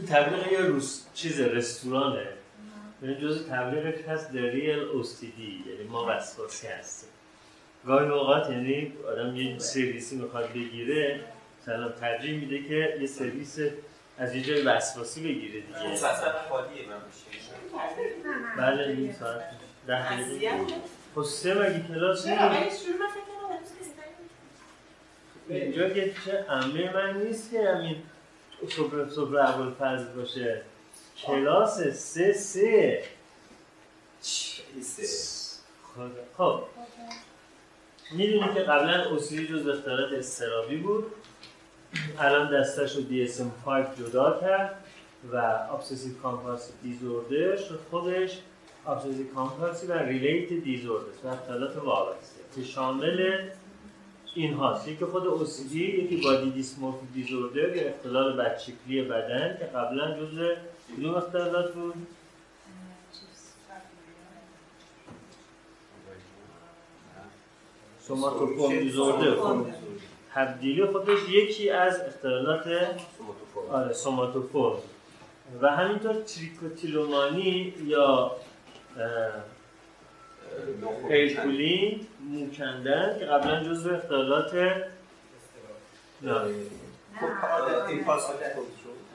تبلیغ یه روز چیز رستورانه. این جز تبلیغ هست در ریل OCD یعنی ما وسواسی هستیم. گاهی اوقات یعنی آدم یه سرویسی می‌خواد بگیره مثلا ترجیح میده که یه سرویس از یه جای وسواسی بگیره دیگه. مسئله خالیه من بشه بله این ساعت ده دقیقه. خب سه مگه کلاس. اینجا که چه امه من نیست که همین صبح صبح اول فضل باشه. کلاس سه سه. خدا. خب. می‌دونی که قبلا اصولی جز اختلالات استرابی بود. الان دستش رو DSM-5 جدا کرد و ابسسیو کامپالسیو دیزوردر شد خودش ابسسیو کامپالسیو و ریلیت دیزوردر و اختلالات وابسته که شامل این هاست یکی خود OCD یکی بادی دیسمورفی دیزوردر یا اختلال بدشکلی بدن که قبلا جزء کدوم اختلالات بود؟ سوماتوفورم دیزوردر. خب تبدیلی خودش یکی از اختلالات آره و همینطور تریکوتیلومانی یا hair pulling مو کندن که قبلا جزو اختلالات نه.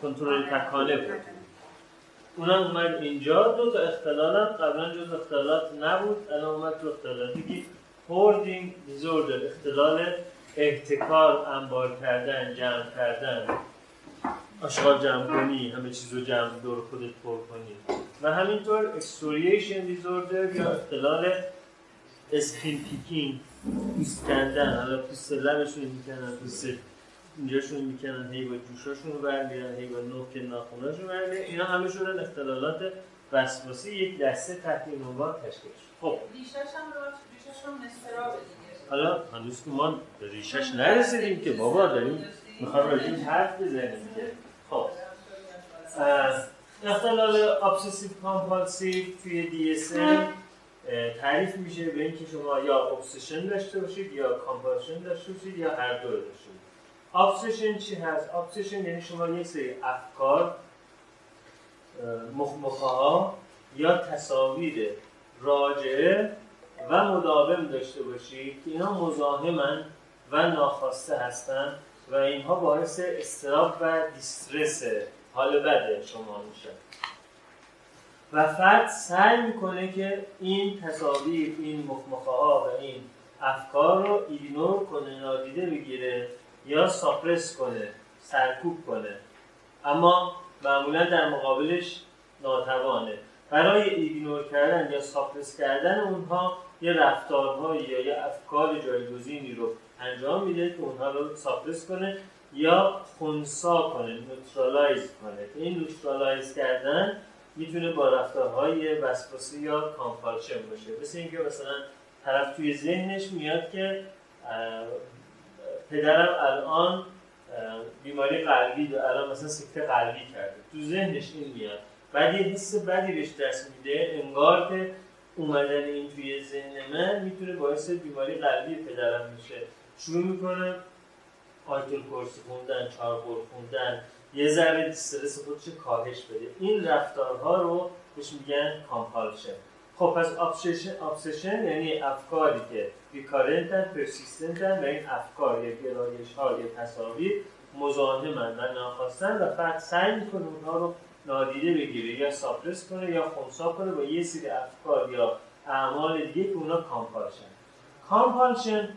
کنترل تکانه بود. اونم اومد اینجا. دو تا اختلال هم قبلا جز اختلالات نبود. الان اومد تو اختلالاتی که hoarding disorder اختلال احتکار انبار کردن جمع کردن. آشغال جمع کنی همه چیز رو جمع دور خودت پر کنی. و همینطور excoriation disorder یا اختلال اسکین پیکینگ پوست کندن حالا پوست لبشون می‌کنن پوست اینجاشون می‌کنن هی با جوشاشون رو برمیرن هی با نوک ناخوناشون برمیرن اینا همه شدن اختلالات وسواسی یک دسته تحت این عنوان تشکیل شد. خب. ریشش هم ریشش دیگه. حالا هنوز که ما به ریشش نرسیدیم که بابا داریم می‌خوام راجع به حرف بزنیم که. خب. اختلال obsessive compulsive توی DSM تعریف میشه به اینکه شما یا obsession داشته باشید یا compulsion داشته باشید یا هر دو داشته باشید. obsession چی هست؟ obsession یعنی شما یک سری افکار مخمخه یا تصاویر راجعه و مداوم داشته باشید که اینا مزاحمن و ناخواسته هستن و اینها باعث اضطراب و distress حال بد شما میشه. و فرد سعی می‌کنه که این تصاویر این مخمخه ها و این افکار رو ایگنور کنه نادیده بگیره یا ساپرس کنه سرکوب کنه. اما معمولا در مقابلش ناتوانه. برای ایگنور کردن یا ساپرس کردن اونها یه رفتارهایی یا یه افکار جایگزینی رو انجام میده که اونها رو ساپرس کنه. یا خونسا کنه neutralize کنه. این neutralize کردن می‌تونه با رفتارهای وسواسی یا compulsion باشه. مثل اینکه مثلا طرف توی ذهنش میاد که پدرم الان بیماری قلبی داره الان مثلا سکته قلبی کرده. تو ذهنش این میاد. بعد یه حس بدی بهش دست میده انگار که اومدن این توی ذهن من می‌تونه باعث بیماری قلبی پدرم میشه. شروع می‌کنه آیت‌الکرسی خوندن چهارقل خوندن یه ذره استرس خودش کاهش بده. این رفتارها رو بهش میگن compulsion. خب پس obsession obsession یعنی افکاری که recurrent ن persistent ن و این افکار یا گرایش ها یا تصاویر مزاحمن و ناخواستن و فرد سعی می‌کنه اونها رو نادیده بگیره یا suppress کنه یا خونسا کنه با یه سری افکار یا اعمال دیگه که اونا کامپالشن. کامپالشن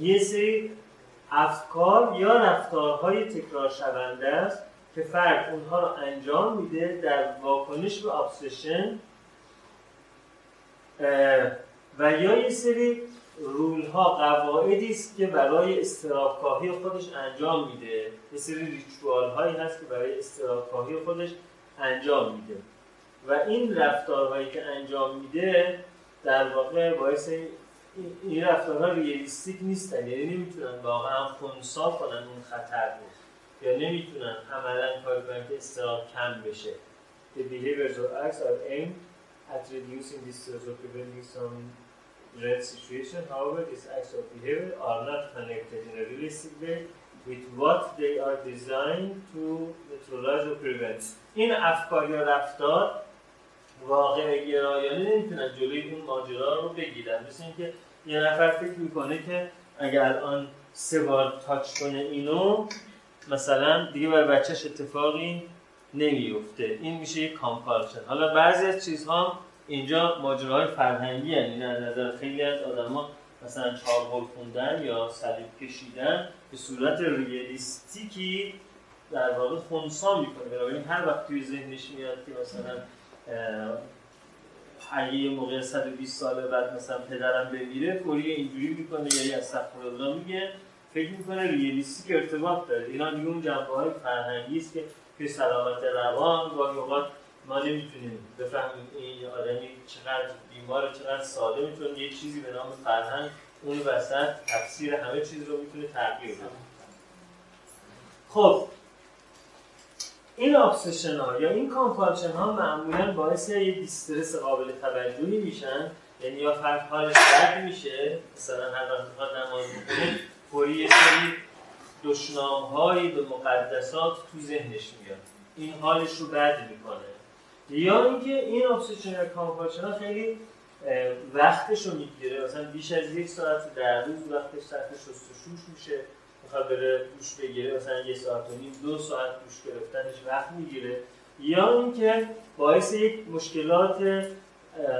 یه سری افکار یا رفتارهای تکرار شونده است که فرد اونها رو انجام میده در واکنش به ابسشن و یا یه سری رول ها قواعدی است که برای استرابکاهی خودش انجام میده. یه سری ریچوال هایی هست که برای استرابکاهی خودش انجام میده. و این رفتارهایی که انجام میده در واقع باعث این- رفتارها ریالیستیک نیستن یعنی نمی‌تونن واقعا خونسا کنن اون خطر رو یا نمی‌تونن عملا کار کنن که استراب کم بشه The behaviors or acts are aimed at reducing distress or preventing some dread situation. However, these acts of behavior are not connected in a realistic way with what they are designed to neutralize or prevent این افکار یا رفتار واقع گرایانه نمی‌تونن جلوی اون ماجرا رو بگیرن مثل اینکه یه نفر فکر می‌کنه که اگر الان سه بار تاچ کنه اینو مثلا دیگه برای بچهش اتفاقی نمیفته این میشه یک کامپالشن. حالا بعضی از چیزها اینجا ماجراهای فرهنگی یعنی از نظر خیلی از آدما مثلا چاربول خوندن یا صلیب کشیدن به صورت ریالیستیکی در واقع خونسا می‌کنه. بنابراین هر وقت توی ذهنش میاد که مثلا اگه یه موقع 120 سال بعد مثلا پدرم بمیره فوری اینجوری می‌کنه یا از الله میگه. فکر می‌کنه ریالیستیک ارتباط داره. اینا دیگه اون جنبه های فرهنگی است که توی سلامت روان گاهی اوقات ما نمی‌تونیم بفهمیم این آدمی چقدر بیمار چقدر ساده می‌تونه یه چیزی به نام فرهنگ اون وسط تفسیر همه چیز رو می‌تونه تغییر بده. خب این obsession ها یا این compulsion ها معمولا باعث یه distress قابل توجهی میشن. یعنی یا فرد حالش بد میشه مثلا هر وقت می‌خواد نماز بخونه فوری یه سری دشنام هایی به مقدسات تو ذهنش میاد. این حالش رو بد می‌کنه. یا اینکه این obsession یا compulsion ها خیلی وقتش رو می‌گیره. مثلا بیش از یک ساعت در روز وقتش صرف شستشوش میشه. می‌خواد بره دوش بگیره مثلا یه ساعت و نیم دو ساعت دوش گرفتنش وقت می‌گیره. یا اینکه باعث یک مشکلات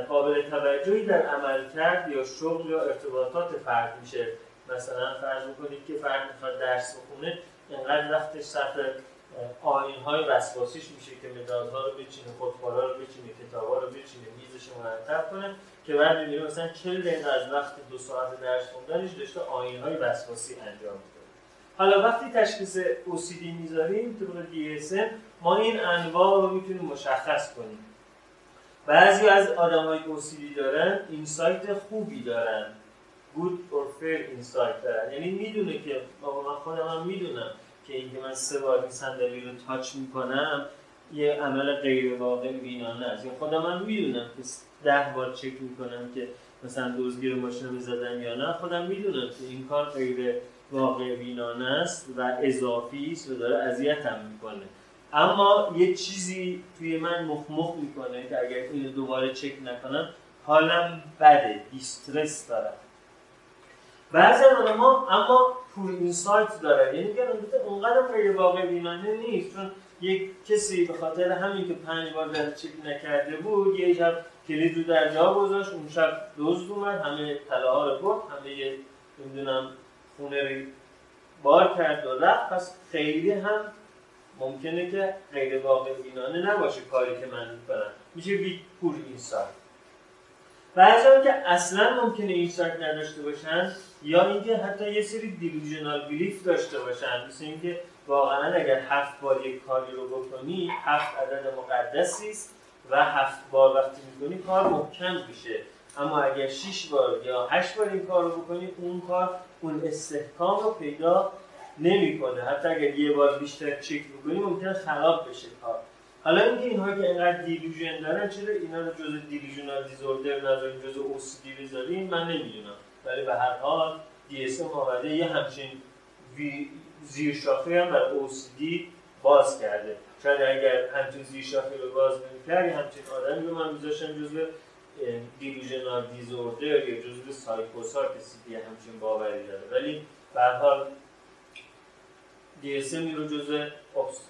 قابل توجهی در عمل کرد یا شغل یا ارتباطات فرد میشه. مثلا فرض می‌کنید که فرد می‌خواد درس بخونه انقدر وقتش صرف آین های وسواسیش میشه که مدادها رو بچینه خودکارا رو بچینه کتابا رو بچینه میزش مرتب کنه که بعد می‌بینه مثلا 40 دقیقه از وقت دو ساعت درس خوندنش داشته آین های وسواسی انجام میده. حالا وقتی تشخیص OCD می‌ذاریم طبق DSM ما این انواع رو می‌تونیم مشخص کنیم. بعضی از آدمایی که OCD دارن اینسایت خوبی دارن. Good or fair insight دارن. یعنی می‌دونه که بابا من خودم هم می‌دونم که اینکه من سه بار این صندلی رو تاچ می‌کنم یه عمل غیر واقع بینانه است یا خودم هم می‌دونم که ده بار چک می‌کنم که مثلا ماشین رو زدن یا نه. خودم می‌دونم که این کار غیر واقع بینانه است و اضافی است و داره اذیتم می‌کنه. اما یه چیزی توی من مخمخ می‌کنه که اگر اینو دوباره چک نکنم حالم بده دیسترس دارم بعضی ها اما پور اینسایت داره. یعنی که اونقدر غیر واقع بینانه نیست چون یک کسی به خاطر همین که پنج بار در چک نکرده بود یه شب کلید رو در جا گذاشت اون شب دزد اومد همه طلاها رو برد همه نمی‌دونم خونه رو بار کرد و رفت. پس خیلی هم ممکنه که غیر واقع بینانه نباشه کاری که من می‌کنم. میشه بی پور اینسایت بعضی که اصلا ممکنه اینسایت نداشته باشن یا اینکه حتی یه سری دیلوژنال بیلیف داشته باشن مثل اینکه واقعا اگر هفت بار یک کاری رو بکنی هفت عدد مقدسی است و هفت بار وقتی می‌کنی کار محکم میشه. اما اگر 6 بار یا 8 بار این کار رو بکنی اون کار اون استحکام رو پیدا نمی‌کنه. حتی اگر یه بار بیشتر چک بکنی ممکنه خراب بشه کار. حالا اینکه اینها که اینقدر دیلوژن دارن چرا اینا رو جز دیلوژنال دیزوردر نذاریم جز OCD بذاریم؟ من نمی‌دونم. ولی به هر حال DSM آمده یه همچین زیر شاخه هم بر OCD باز کرده. شاید اگر همچین زیر شاخه رو باز نمی‌کرد همچین آدمی رو من میذاشتم جزو دیلوژنال دیزوردر یا جزو سایکوسا کسی که همچین باوری داره. ولی به حال DSM رو جزو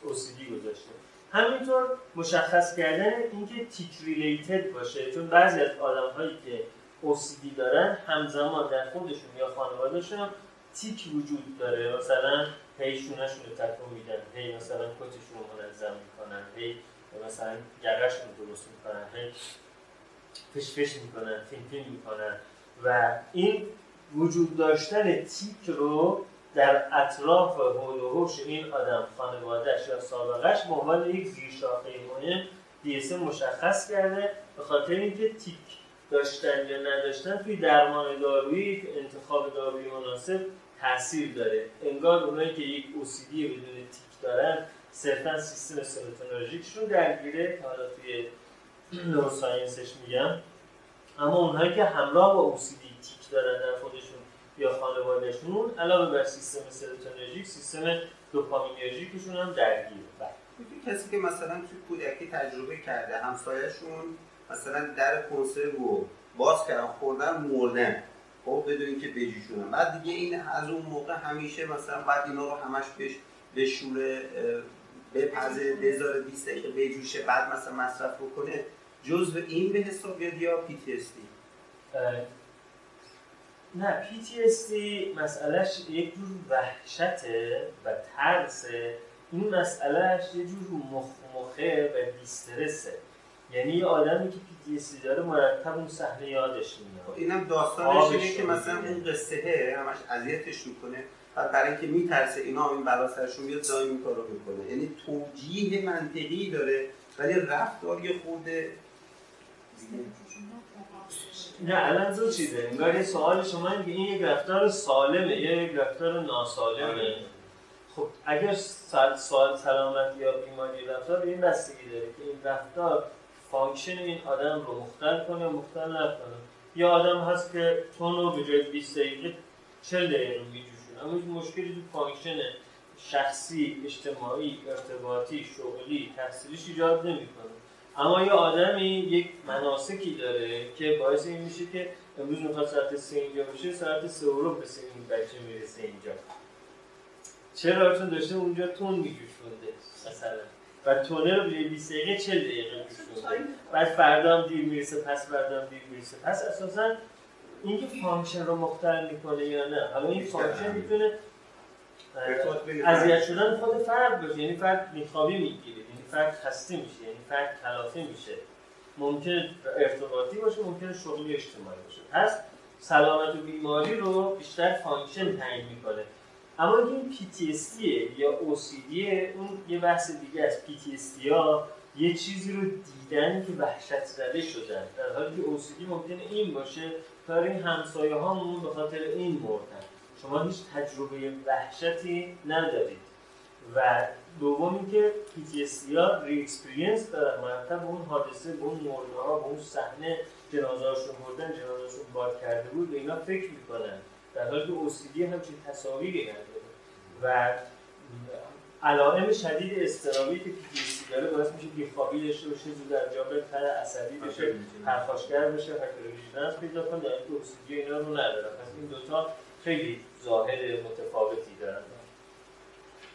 OCD گذاشته. همینطور مشخص کردن اینکه تیک ریلیتد باشه چون بعضی از آدم هایی که OCD دارن همزمان در خودشون یا خانوادهشون تیک وجود داره. مثلا هی شونشون رو تکون میدن هی مثلا کتشون رو منظم می‌کنن هی مثلا گرشون درست می‌کنن هی فش فش می‌کنن فین می‌کنن و این وجود داشتن تیک رو در اطراف حول و حوش این آدم خانوادهش یا سابقش به عنوان یک زیرشاخه مهم DSM مشخص کرده به خاطر اینکه تیک داشتن یا نداشتن توی درمان دارویی انتخاب دارویی مناسب تاثیر داره. انگار اونایی که یک OCD بدون تیک دارن صرفا سیستم سروتونرژیکشون درگیره. حالا توی نوروساینسش میگم اما اونهایی که همراه با OCD تیک دارن در خودشون یا خانوادهشون علاوه بر سیستم سروتونرژیک سیستم دوپامینرژیکشون هم درگیره. بله. کسی که مثلا توی کودکی تجربه کرده همسایهشون مثلا در کنسرو باز کردن خوردن مردن. خب بدون اینکه بجوشونن بعد دیگه این از اون موقع همیشه مثلا بعد اینا رو همش بهش بشوره بپزه بذاره 20 دقیقه بجوشه بعد مثلا مصرف بکنه. جزء این به حساب بیاد یا دی نه دی مسئلهش یک جور وحشته و ترسه. این مسئلهش یه جور مخ مخه و دیسترسه. یعنی یه آدمی که دی داره مرتب اون صحنه یادش میاد. خب اینم داستانش اینه که مثلا اون قصه همش اذیتش می‌کنه و برای اینکه میترسه اینا این بلا سرشون بیاد دائم این کارو می‌کنه. یعنی توجیه منطقی داره ولی رفتار یه خورده نه الان دو چیزه؟ انگار یه سوال شما این این یک رفتار سالمه یا یک رفتار ناسالمه. خب اگر سوال سلامت یا بیماری رفتار به این بستگی داره که این رفتار function این آدم رو مختل کنه یا مختل نکنه. یا آدم هست که چایی‌تون رو به جای 20 دقیقه 40 دقیقه رو میجوشونه اما این مشکلی تو function شخصی، اجتماعی، ارتباطی، شغلی، تحصیلیش ایجاد نمی‌کنه. اما یه آدمی یک مناسکی داره که باعث این میشه که امروز می‌خواد ساعت سه اینجا باشه ساعت سه رو به سه این بچه می‌رسه اینجا. چرا؟ چون داشته اونجا تون میجوشونده مثلا. و تونه رو به 20 دقیقه 40 دقیقه جوشونده بعد فردا هم دیر می‌رسه پس فردا هم دیر می‌رسه. پس اساسا اینکه function رو مختل می‌کنه یا نه؟ حالا این function می‌تونه اذیت شدن خود فرد باشه. یعنی فرد بی‌خوابی می‌گیره. فرد خسته میشه یعنی فرد کلافه میشه. ممکن ارتباطی باشه ممکن شغلی اجتماعی باشه. پس سلامت و بیماری رو بیشتر function تعیین می‌کنه. اما این PTSD یا OCD اون یه بحث دیگه از PTSD ها یه چیزی رو دیدن که وحشت زده شدن. در حالی که OCD ممکنه این باشه کار این همسایه هامون به خاطر این مردن. شما هیچ تجربه وحشتی ندارید. و دوم اینکه PTSD ها re-experience دارن. مرتب اون حادثه به اون مرده ها به اون صحنه جنازه هاشون مردن جنازه هاشون باد کرده بود به اینا فکر می‌کنن. در حالی که OCD همچین تصاویری نداره و علائم شدید اضطرابی که PTSD داره باعث میشه بیخوابی داشته باشه زود در جا تر عصبی بشه پرخاشگر بشه hypervigilance پیدا کنه. در اینکه OCD اینا رو نداره پس این دوتا خیلی ظاهر متفاوتی دارن.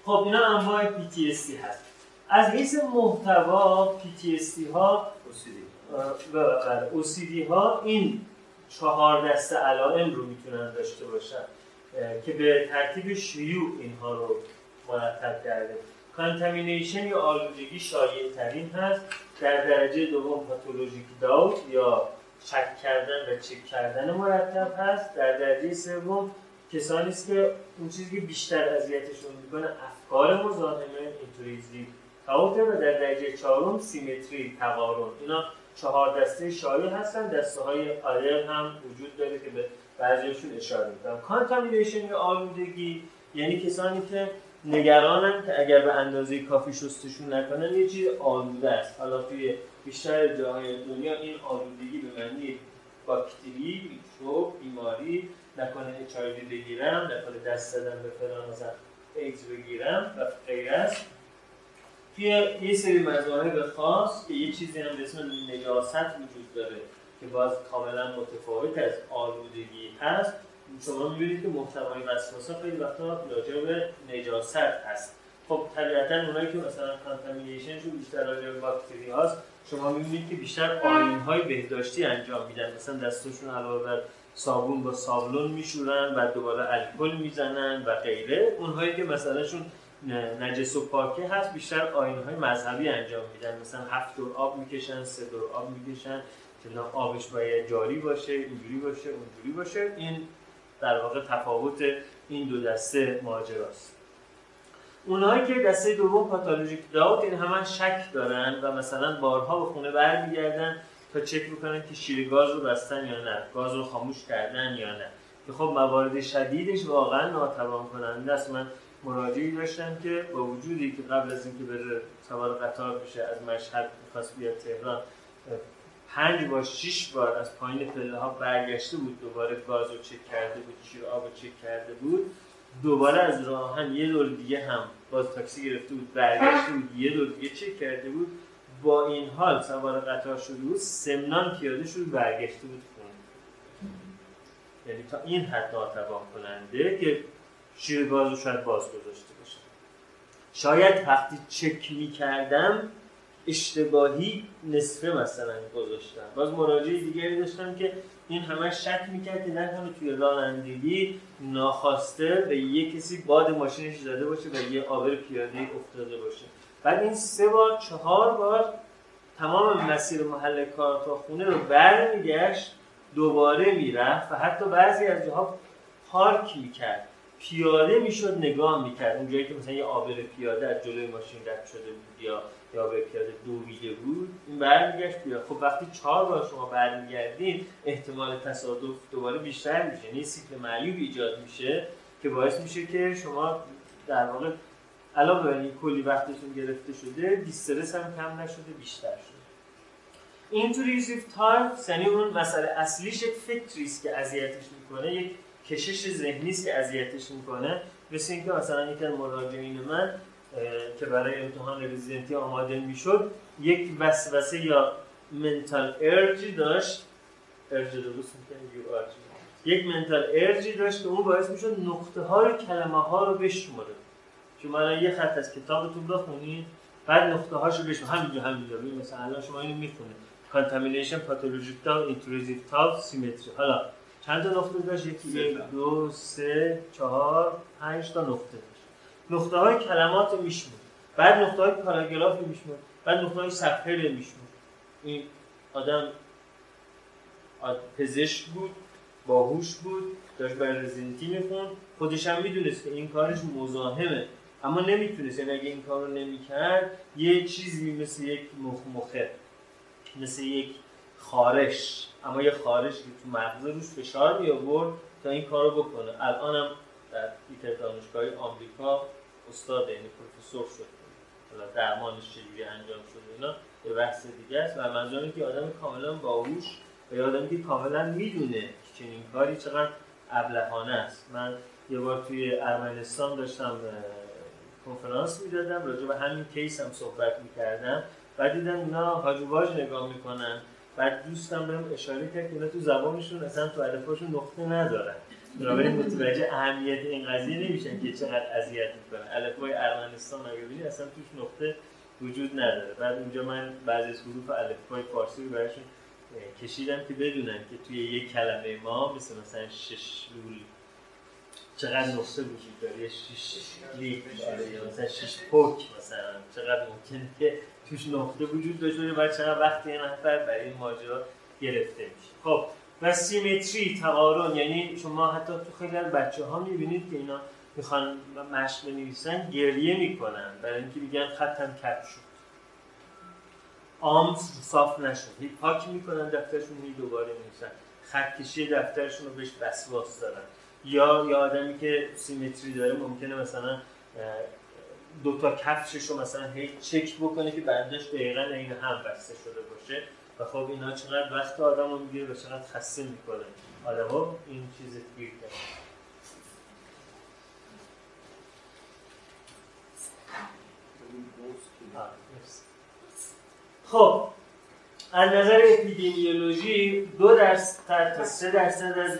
خب اینا انواع PTSD هست. از حیث محتوا PTSD ها OCD ها این چهار دسته علائم رو می‌تونن داشته باشن که به ترتیب شیوع اینها رو مرتب کرده. کانتامینیشن یا آلودگی شایع ترین هست. در درجه دوم پاتولوژیک داوت یا چک کردن و چک کردن مرتب هست. در درجه سوم کسانی است که اون چیزی که بیشتر اذیتشون می‌کنه افکار مزاحمه intrusive thought ه و در درجه چهارم symmetry تقارن. اینا چهار دسته شایع هستن دسته های دیگر هم وجود داره که به بعضیشون اشاره می‌کنم. contamination یا آلودگی یعنی کسانی که نگرانن که اگر به اندازه کافی شستشون نکنن یه چیز آلوده است. حالا توی بیشتر جاهای دنیا این آلودگی به معنی باکتری، میکروب، بیماری نکنه اچ بگیرم نکنه دست زدن به فلان مثلا ایدز بگیرم و غیر است توی یه سری مذاهب خاص که یه چیزی هم به اسم نجاست وجود داره که باز کاملا متفاوت از آلودگی هست شما می‌بینید که محتوای وسواسه خیلی وقتا راجع به نجاست هست. خب طبیعتا اونایی که مثلا کانتامینیشنشون بیشتر راجع به باکتری هاست شما می‌بینید که بیشتر آین های بهداشتی انجام میدن. مثلا دستشون علاوه بر صابون با سابلون میشورن و دوباره الکل می‌زنن و غیره. اونهایی که مثلا شون نجس و پاکه هست بیشتر های مذهبی انجام میدن. مثلا هفت دور آب می‌کشن سه دور آب می‌کشن که آبش باید جاری باشه اینجوری باشه اونجوری باشه. این در واقع تفاوت این دو دسته ماجراست. اونهایی که دسته دوم پاتولوژیک داوت این همه شک دارن و مثلا بارها به خونه برمیگردن تا چک بکنن که شیر گاز رو بستن یا نه گاز رو خاموش کردن یا نه. که خب موارد شدیدش واقعا ناتوان کننده است. من مراجعی داشتم که با وجودی که قبل از اینکه بره سوار قطار بشه از مشهد می‌خواست بیاد تهران پنج بار شش بار از پایین پله ها برگشته بود دوباره گاز رو چک کرده بود شیر آب رو چک کرده بود. دوباره از راه آهن یه دور دیگه هم باز تاکسی گرفته بود برگشته بود یه دور دیگه چک کرده بود. با این حال سوار قطار شده بود سمنان پیاده شد برگشته بود خونه. یعنی تا این حد ناتوان کننده که شیر گاز رو شاید باز گذاشته باشه. شاید وقتی چک می کردم اشتباهی نصفه مثلا گذاشتم. باز مراجعه دیگری داشتم که این همه شک می‌کرد که نکنه توی رانندگی ناخواسته به یه کسی باد ماشینش زده باشه و یه آبر پیاده افتاده باشه. بعد این سه بار چهار بار تمام مسیر محل کار تا خونه رو برمیگشت دوباره می‌رفت و حتی بعضی از جاها پارک می‌کرد. پیاده می‌شد نگاه می‌کرد. اونجایی که مثلا یه آبر پیاده از جلوی ماشین رد شده بود یا یا به پیاده دویده بود این برمیگشت بیاد خب وقتی چهار بار شما برمیگردین احتمال تصادف دوباره بیشتر میشه. یعنی سیکل معیوب ایجاد میشه که باعث میشه که شما در واقع علاوه بر این کلی وقتتون گرفته شده distress هم کم نشده بیشتر شده. intrusive type یعنی اون مسئله اصلیش یک فکری است که اذیتش می‌کنه یک کشش ذهنی است که اذیتش می‌کنه. مثل اینکه مثلا یک مراجعین من که برای امتحان رزیدنتی آماده می‌شد یک وسوسه یا mental urge ی داشت. urge درست یک mental urge ی داشت که اون باعث می‌شد نقطه های کلمه ها رو بشماره شما الان یه خط از کتابتون بخونید بعد نقطه هاشو بشماره همینجا همینجا. ببین مثلا الان شما اینو می‌خونید. contamination pathological intrusive thought symmetry حالا چند تا نقطه داشت؟ یکی یک دو سه چهار پنج تا نقطه نقطه های کلمات میشمون بعد نقطه های پاراگراف میشمون بعد نقطه های صفحه میشمون این آدم پزشک بود باهوش بود داشت برای رزیدنتی میخون خودش هم می‌دونست که این کارش مزاحمه. اما نمی‌تونست یعنی اگه این کار رو نمی‌کرد یه چیزی مثل یک مخمخه مثل یک خارش اما یه خارش که تو مغزه روش فشار می آورد تا این کارو بکنه. الان هم در یک دانشگاه آمریکا استاد یعنی پروفسور شد. حالا درمانش چجوری انجام شده اینا یه بحث دیگه است. و منظورم که آدم کاملا باهوش و آدمی که کاملا می‌دونه که چنین کاری چقدر ابلهانه است. من یه بار توی ارمنستان داشتم کنفرانس می‌دادم راجع به همین کیس هم صحبت می‌کردم بعد دیدم اینا هاجواج نگاه می‌کنن. بعد دوستم بهم اشاره کرد که اینا تو زبانشون اصلا تو الفباشون نقطه ندارن. بنابراین متوجه اهمیت این قضیه نمیشن که چقدر اذیت می‌کنه الفبای ارمنستان اگه ببینید اصلا توش نقطه وجود نداره. بعد اونجا من بعضی از حروف الفبای فارسی رو براشون کشیدم که بدونن که توی یک کلمه ما مثل مثلا شش لول چقدر نقطه وجود داره؟ یه شش لیک یا مثلا شش پوک مثلا چقدر ممکنه که توش نقطه وجود داشته باشه؟ و چقدر وقتی این نفر برای این ماجرا گرفته میشه؟ خب و سیمتری تقارن یعنی شما حتی تو خیلی از بچه ها می‌بینید که اینا می‌خوان مشق بنویسن گریه می‌کنن. برای اینکه میگن خطم کپ شد. آم صاف نشد. هی پاک می‌کنن دفترشون هی دوباره می‌نویسن. خط کشی دفترشون رو بهش وسواس دارن. یا یا آدمی که سیمتری داره ممکنه مثلا دو تا کفشش رو مثلا هی چک بکنه که بندش دقیقا این هم بسته شده باشه. و خب اینا چقدر وقت آدم رو می‌گیره و چقدر خسته می‌کنه. آدم این چیز گیر خب از نظر اپیدمیولوژی دو درصد تا سه درصد از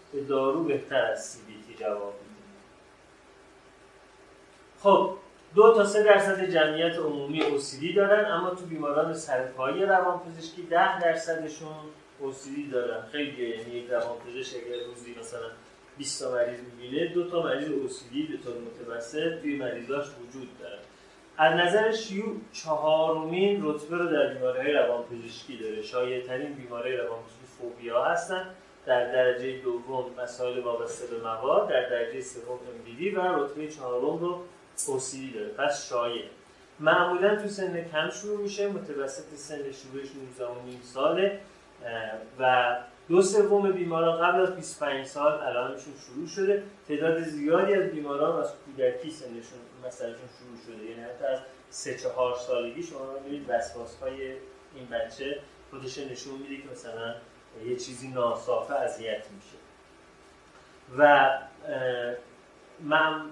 به دارو بهتر از تی جواب میده. خب دو تا سه درصد جمعیت عمومی اوسیدی دارن اما تو بیماران سرپایی روانپزشکی ده درصدشون اوسیدی دارن. خیلی یعنی یک روانپزشک اگر روزی مثلا 20 تا مریض می‌بینه دو تا مریض اوسیدی به طور متوسط توی مریضاش وجود داره. از نظر شیوع چهارمین رتبه رو در بیماری روان پزشکی داره. شایع ترین بیماری روان پزشکی فوبیا هستن. در درجه دوم مسائل وابسته به مواد در درجه سوم MDD و رتبه چهارم رو OCD داره. پس شایع معمولا تو سن کم شروع میشه متوسط سن شروعش 19 و نیم ساله و دو سوم بیماران قبل از 25 سال علائمشون شروع شده. تعداد زیادی از بیماران از کودکی سنشون مثلشون شروع شده. یعنی حتی از 3 4 سالگی شما می‌بینید وسواس های این بچه خودش نشون میده که مثلا یه چیزی ناصافه اذیت میشه. و من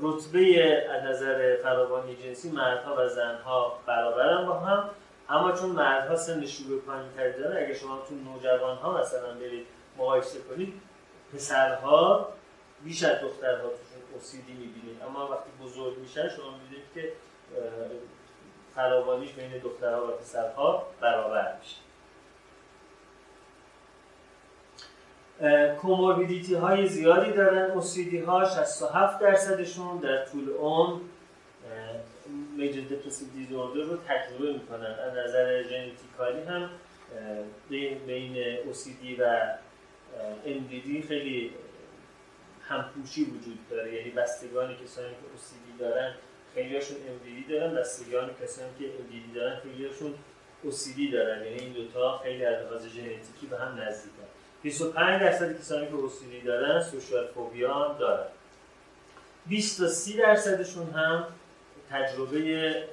رتبه از نظر فراوانی جنسی مردها و زنها برابرن با هم اما چون مردها سن شروع پایین‌تری دارن اگه شما تو نوجوانها مثلا برید مقایسه کنید پسرها بیش از دخترها توشون اوسیدی می‌بینید. اما وقتی بزرگ میشن شما می‌بینید که فراوانیش بین دخترها و پسرها برابر میشه. کوموربیدیتی های زیادی دارن. اوسیدی ها 67 درصدشون در طول عمر میجر دپرسیو دیزوردر رو تجربه می‌کنن. از نظر ژنتیکالی هم بین اوسیدی و MDD خیلی همپوشی وجود داره. یعنی بستگان کسانی که اوسیدی دارن خیلیشون MDD دارن. بستگان کسانی که MDD دارن خیلیشون OCD دارن. یعنی این دوتا خیلی از لحاظ ژنتیکی به هم نزدیکن. 25 درصد کسانی که اوسیدی دارن سوشال فوبیا هم دارن. 20 تا 30 درصدشون هم تجربه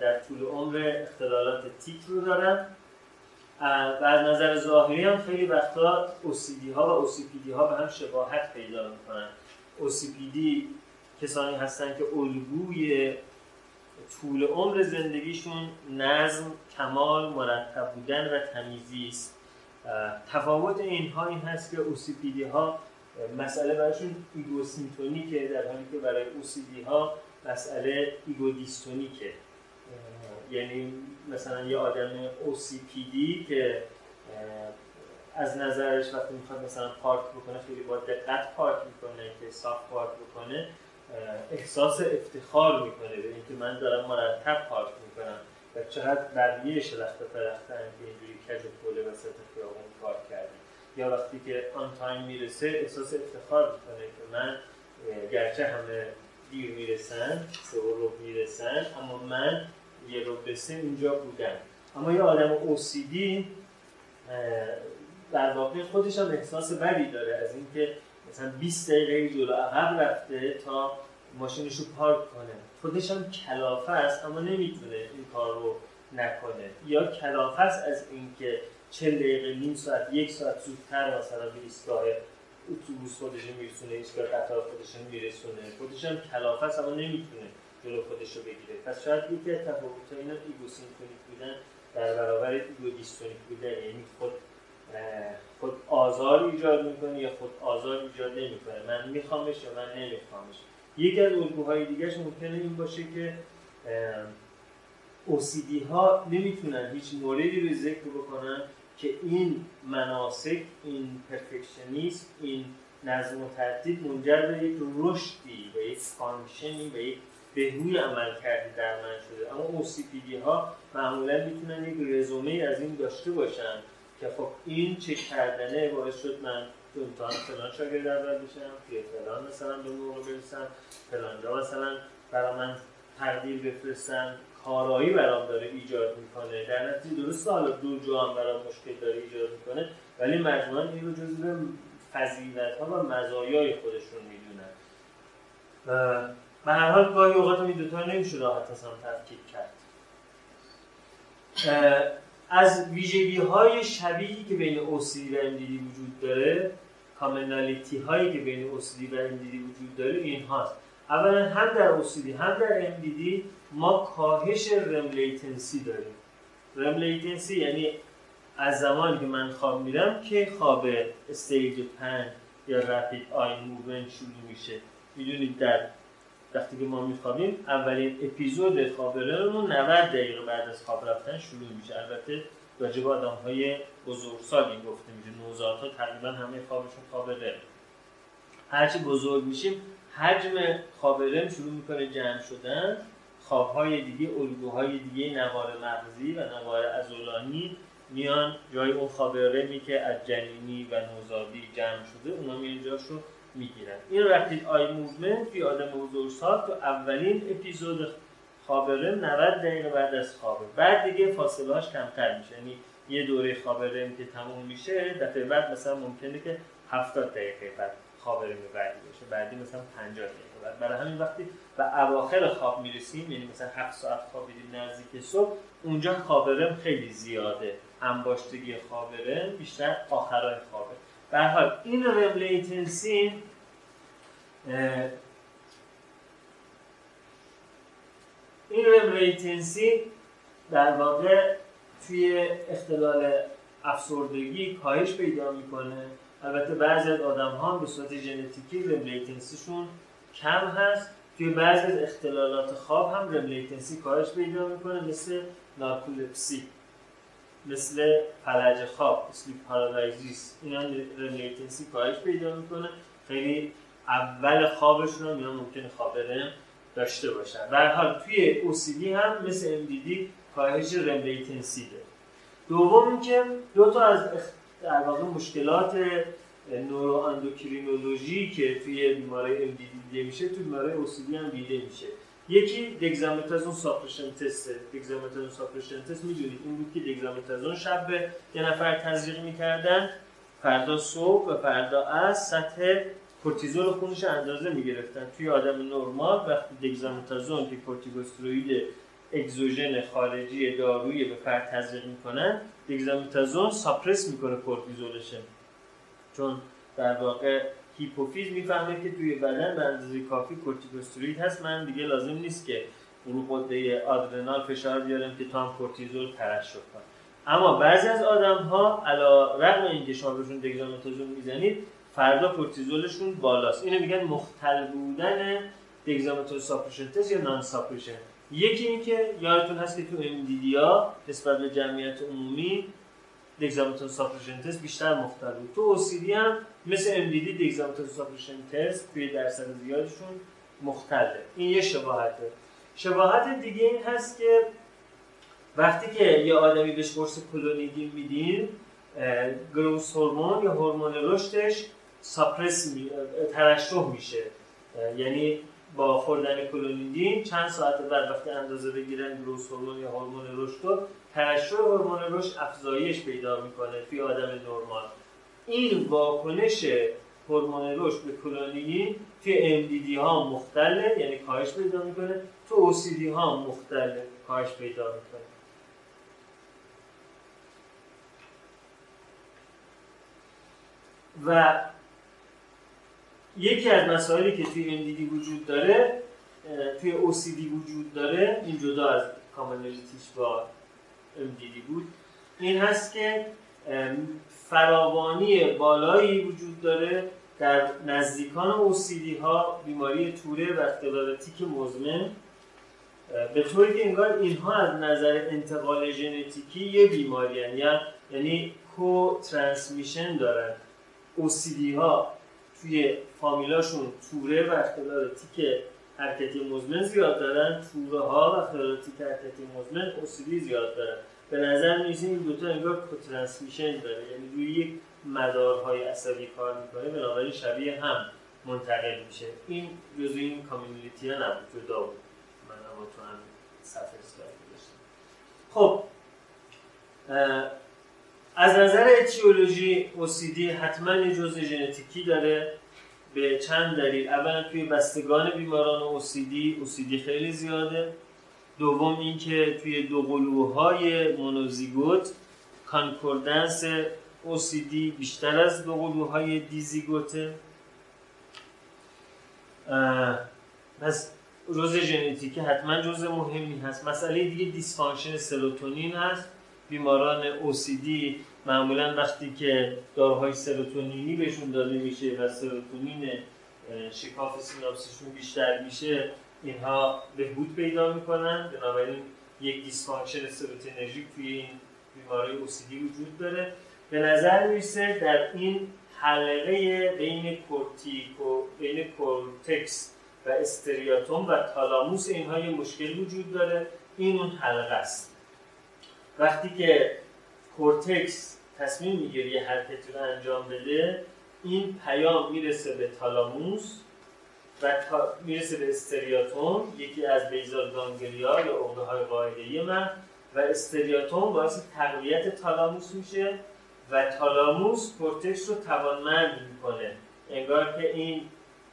در طول عمر اختلالات تیک رو دارن. و از نظر ظاهری هم خیلی وقتا OCD ها و OCPD ها به هم شباهت پیدا می‌کنن. OCPD کسانی هستن که الگوی طول عمر زندگیشون نظم، کمال، مرتب بودن و تمیزی است. تفاوت اینها این هست که OCPD ها مسئله براشون ego-syntonic ه در حالی که برای OCD ها مسئله ego-dystonic ه یعنی مثلا یه آدم OCPD که از نظرش وقتی می‌خواد مثلا پارک بکنه خیلی با دقت پارک می‌کنه که صاف پارک بکنه احساس افتخار می‌کنه به اینکه من دارم مرتب پارک می‌کنم. و چقدر بقیه شلخته پرختن که اینجوری کج و کوله وسط خیابون پارک کردیم. یا وقتی که آن تایم می‌رسه احساس افتخار می‌کنه که من گرچه همه دیر می‌رسن سه رو می‌رسن اما من یه رو سه اینجا بودم. اما یه آدم OCD در واقع خودش هم احساس بدی داره از اینکه مثلا 20 دقیقه جلو عقب رفته تا ماشینش رو پارک کنه. خودش هم کلافه است اما نمی‌تونه این کار رو نکنه. یا کلافه است از اینکه 40 دقیقه نیم ساعت یک ساعت زودتر مثلا به ایستگاه اتوبوس خودش میرسونه ایستگاه قطار خودش میرسونه. خودش هم کلافه است اما نمی‌تونه جلو خودش رو بگیره. پس شاید یکی از تفاوت اینا ego-syntonic بودن در برابر ego-dystonic بودن. یعنی خود خود آزار ایجاد می‌کنه یا خود آزار ایجاد نمی‌کنه. من میخوامش یا من نمیخوامش. یکی از الگوهای دیگهش ممکنه این باشه که OCD ها نمی‌تونن هیچ موردی رو ذکر بکنن که این مناسک این perfectionism این نظم و ترتیب منجر به یک رشدی به یک function ی به یک بهبود عمل کردی در من شده. اما OCPD ها معمولا می‌تونن یک رزومه از این داشته باشن که خب این چک کردنه باعث شد من تو امتحان فلان شاگرد اول بشم توی فلان مثلا به موقع برسم فلان جا مثلا برای من تقدیر بفرستن. کارایی برام داره ایجاد می‌کنه. در نتیجه درست حالا دو جا هم برام مشکل داره ایجاد می‌کنه ولی مجموعا این رو جزو فضیلت و مزایای خودشون می‌دونن. به هر حال گاهی اوقات این دوتا نمیشه راحت اصلا تفکیک کرد. از ویژگی های شبیهی که بین اوسیدی و امدیدی وجود داره کامنالیتی هایی که بین اوسیدی و امدیدی وجود داره این هاست اولا هم در اوسیدی هم در امدیدی ما کاهش رم لیتنسی داریم. REM latency یعنی از زمانی که من خواب میرم که خواب stage 5 یا rapid eye movement شروع میشه. می‌دونید در وقتی که ما میخوابیم اولین اپیزود خواب REM مون 90 دقیقه بعد از خواب رفتن شروع میشه. البته راجع به آدم های بزرگسال این گفته میشه. نوزادها تقریبا همه خوابشون خواب REM. هرچی بزرگ میشیم حجم خواب REM شروع می‌کنه جمع شدن. خوابهای دیگه الگوهای دیگه نوار مغزی و نوار عضلانی میان جای اون خواب REM ی که از جنینی و نوزادی جمع شده. اونا میان جاشو می‌گیرن. این rapid eye movement توی آدم بزرگسال تو اولین اپیزود خواب REM 90 دقیقه بعد از خوابه. بعد دیگه فاصله هاش کمتر میشه. یعنی یه دوره خواب REM که تموم میشه دفعه بعد مثلا ممکنه که 70 دقیقه بعد خواب REM بعدی باشه. بعدی مثلا 50 دقیقه بعد. برای همین وقتی به اواخر خواب می‌رسیم یعنی مثلا 7 ساعت خوابیدیم نزدیک صبح اونجا خواب REM خیلی زیاده. انباشتگی خواب REM بیشتر آخرای خوابه. به حال این REM latency این REM latency در واقع توی اختلال افسردگی کاهش پیدا می‌کنه. البته بعضی از آدم ها به صورت ژنتیکی REM latency شون کم هست. توی بعضی از اختلالات خواب هم REM latency کاهش پیدا می‌کنه مثل نارکولپسی مثل فلج خواب مثل paralysis اینا REM latency کاهش پیدا می‌کنه. خیلی اول خوابشون هم اینا ممکنه خواب داشته باشن. هر حال توی OCD هم مثل MDD کاهش REM latency داره. دوم اینکه دو تا از در واقع مشکلات neuro که توی بیماری MDD دیده میشه توی بیماری OCD هم دیده میشه. یکی دگزامتازون suppression test دگزامتازون suppression test می‌دونید این بود که دگزامتازون شب به یه نفر تزریق می‌کردن فردا صبح و فردا از سطح کورتیزول خونش اندازه می‌گرفتن. توی آدم نرمال وقتی دگزامتازون که کورتیکوستروید اگزوژن خارجی دارویی به فرد تزریق می‌کنن دگزامتازون suppress می‌کنه کورتیزولش. چون در واقع هیپوفیز می‌فهمه که توی بدن به اندازه کافی کورتیکوستروید هست. من دیگه لازم نیست که رو غده آدرنال فشار بیارم که تا هم کورتیزول ترشح کنه. اما بعضی از آدم ها علی‌رغم اینکه شما بهشون دگزامتازون می‌زنید فردا کورتیزولشون بالاست. اینو میگن مختل بودن دگزامتازون suppression test یا non-suppression یکی اینکه یادتون هست که تو ها نسبت به جمعیت عمومی دگزامتازون suppression test بیشتر مختل بود. تو OCD هم مثل MDD دگزامتازون suppression test توی درصد زیادشون مختله. این یه شباهته. شباهت دیگه این هست که وقتی که یه آدمی بهش قرص کلونیدین میدین growth hormone یا هورمون رشدش suppress می، ترشح میشه. یعنی با خوردن کلونیدین چند ساعت بعد وقتی اندازه بگیرن گروس هورمون یا هورمون رشد رو ترشح هورمون رشد افزایش پیدا می‌کنه توی آدم نرمال. این واکنش هورمون رشد به کلونیدین توی MDD ها مختله یعنی کاهش پیدا می‌کنه. تو OCD ها مختله کاهش پیدا می‌کنه. و یکی از مسائلی که توی MDD وجود داره توی OCD وجود داره این جدا از کامنالیتیش با MDD بود این هست که فراوانی بالایی وجود داره در نزدیکان OCD ها بیماری توره و اختلال تیک مزمن به طوری که انگار اینها از نظر انتقال ژنتیکی یه بیماری هن. یعنی کو ترانسمیشن دارن OCD ها توی فامیلاشون توره و اختلال تیک حرکتی مزمن زیاد دارن توره ها و اختلال تیک حرکتی مزمن OCD زیاد دارن به نظر می‌رسه این دوتا انگار کو ترانسمیشن داره. یعنی روی یک مدارهای عصبی کار می‌کنه بنابراین شبیه هم منتقل میشه. این جزو این کامیونیتی ها نبود جدا بود. من اما تو هم صفحه داشتم. خب از نظر اتیولوژی OCD حتما جزء ژنتیکی داره. به چند دلیل. اولا توی بستگان بیماران OCD OCD خیلی زیاده. دوم اینکه توی دو قلوهای مونوزیگوت کانکوردنس OCD بیشتر از دو قلوهای دیزیگوته. پس جزء ژنتیکی حتما جزء مهمی هست. مسئله دیگه dysfunction سروتونین هست. بیماران OCD معمولا وقتی که داروهای سروتونینی بهشون داده میشه و سروتونین شکاف سیناپسشون بیشتر میشه اینها بهبود پیدا می‌کنن. بنابراین یک dysfunction serotonergic توی این بیماری OCD وجود داره. به نظر می‌رسه در این حلقه بین کورتیکو بین کورتکس و و استریاتوم و تالاموس اینها یه مشکل وجود داره. این اون حلقه است. وقتی که کورتکس تصمیم می‌گیره یه حرکتی رو انجام بده این پیام می‌رسه به تالاموس. و تا می‌رسه به استریاتوم یکی از basal ganglia یا عقده های قاعده‌ای من و استریاتوم باعث تقویت تالاموس میشه و تالاموس کورتکس رو توانمند می‌کنه. انگار که این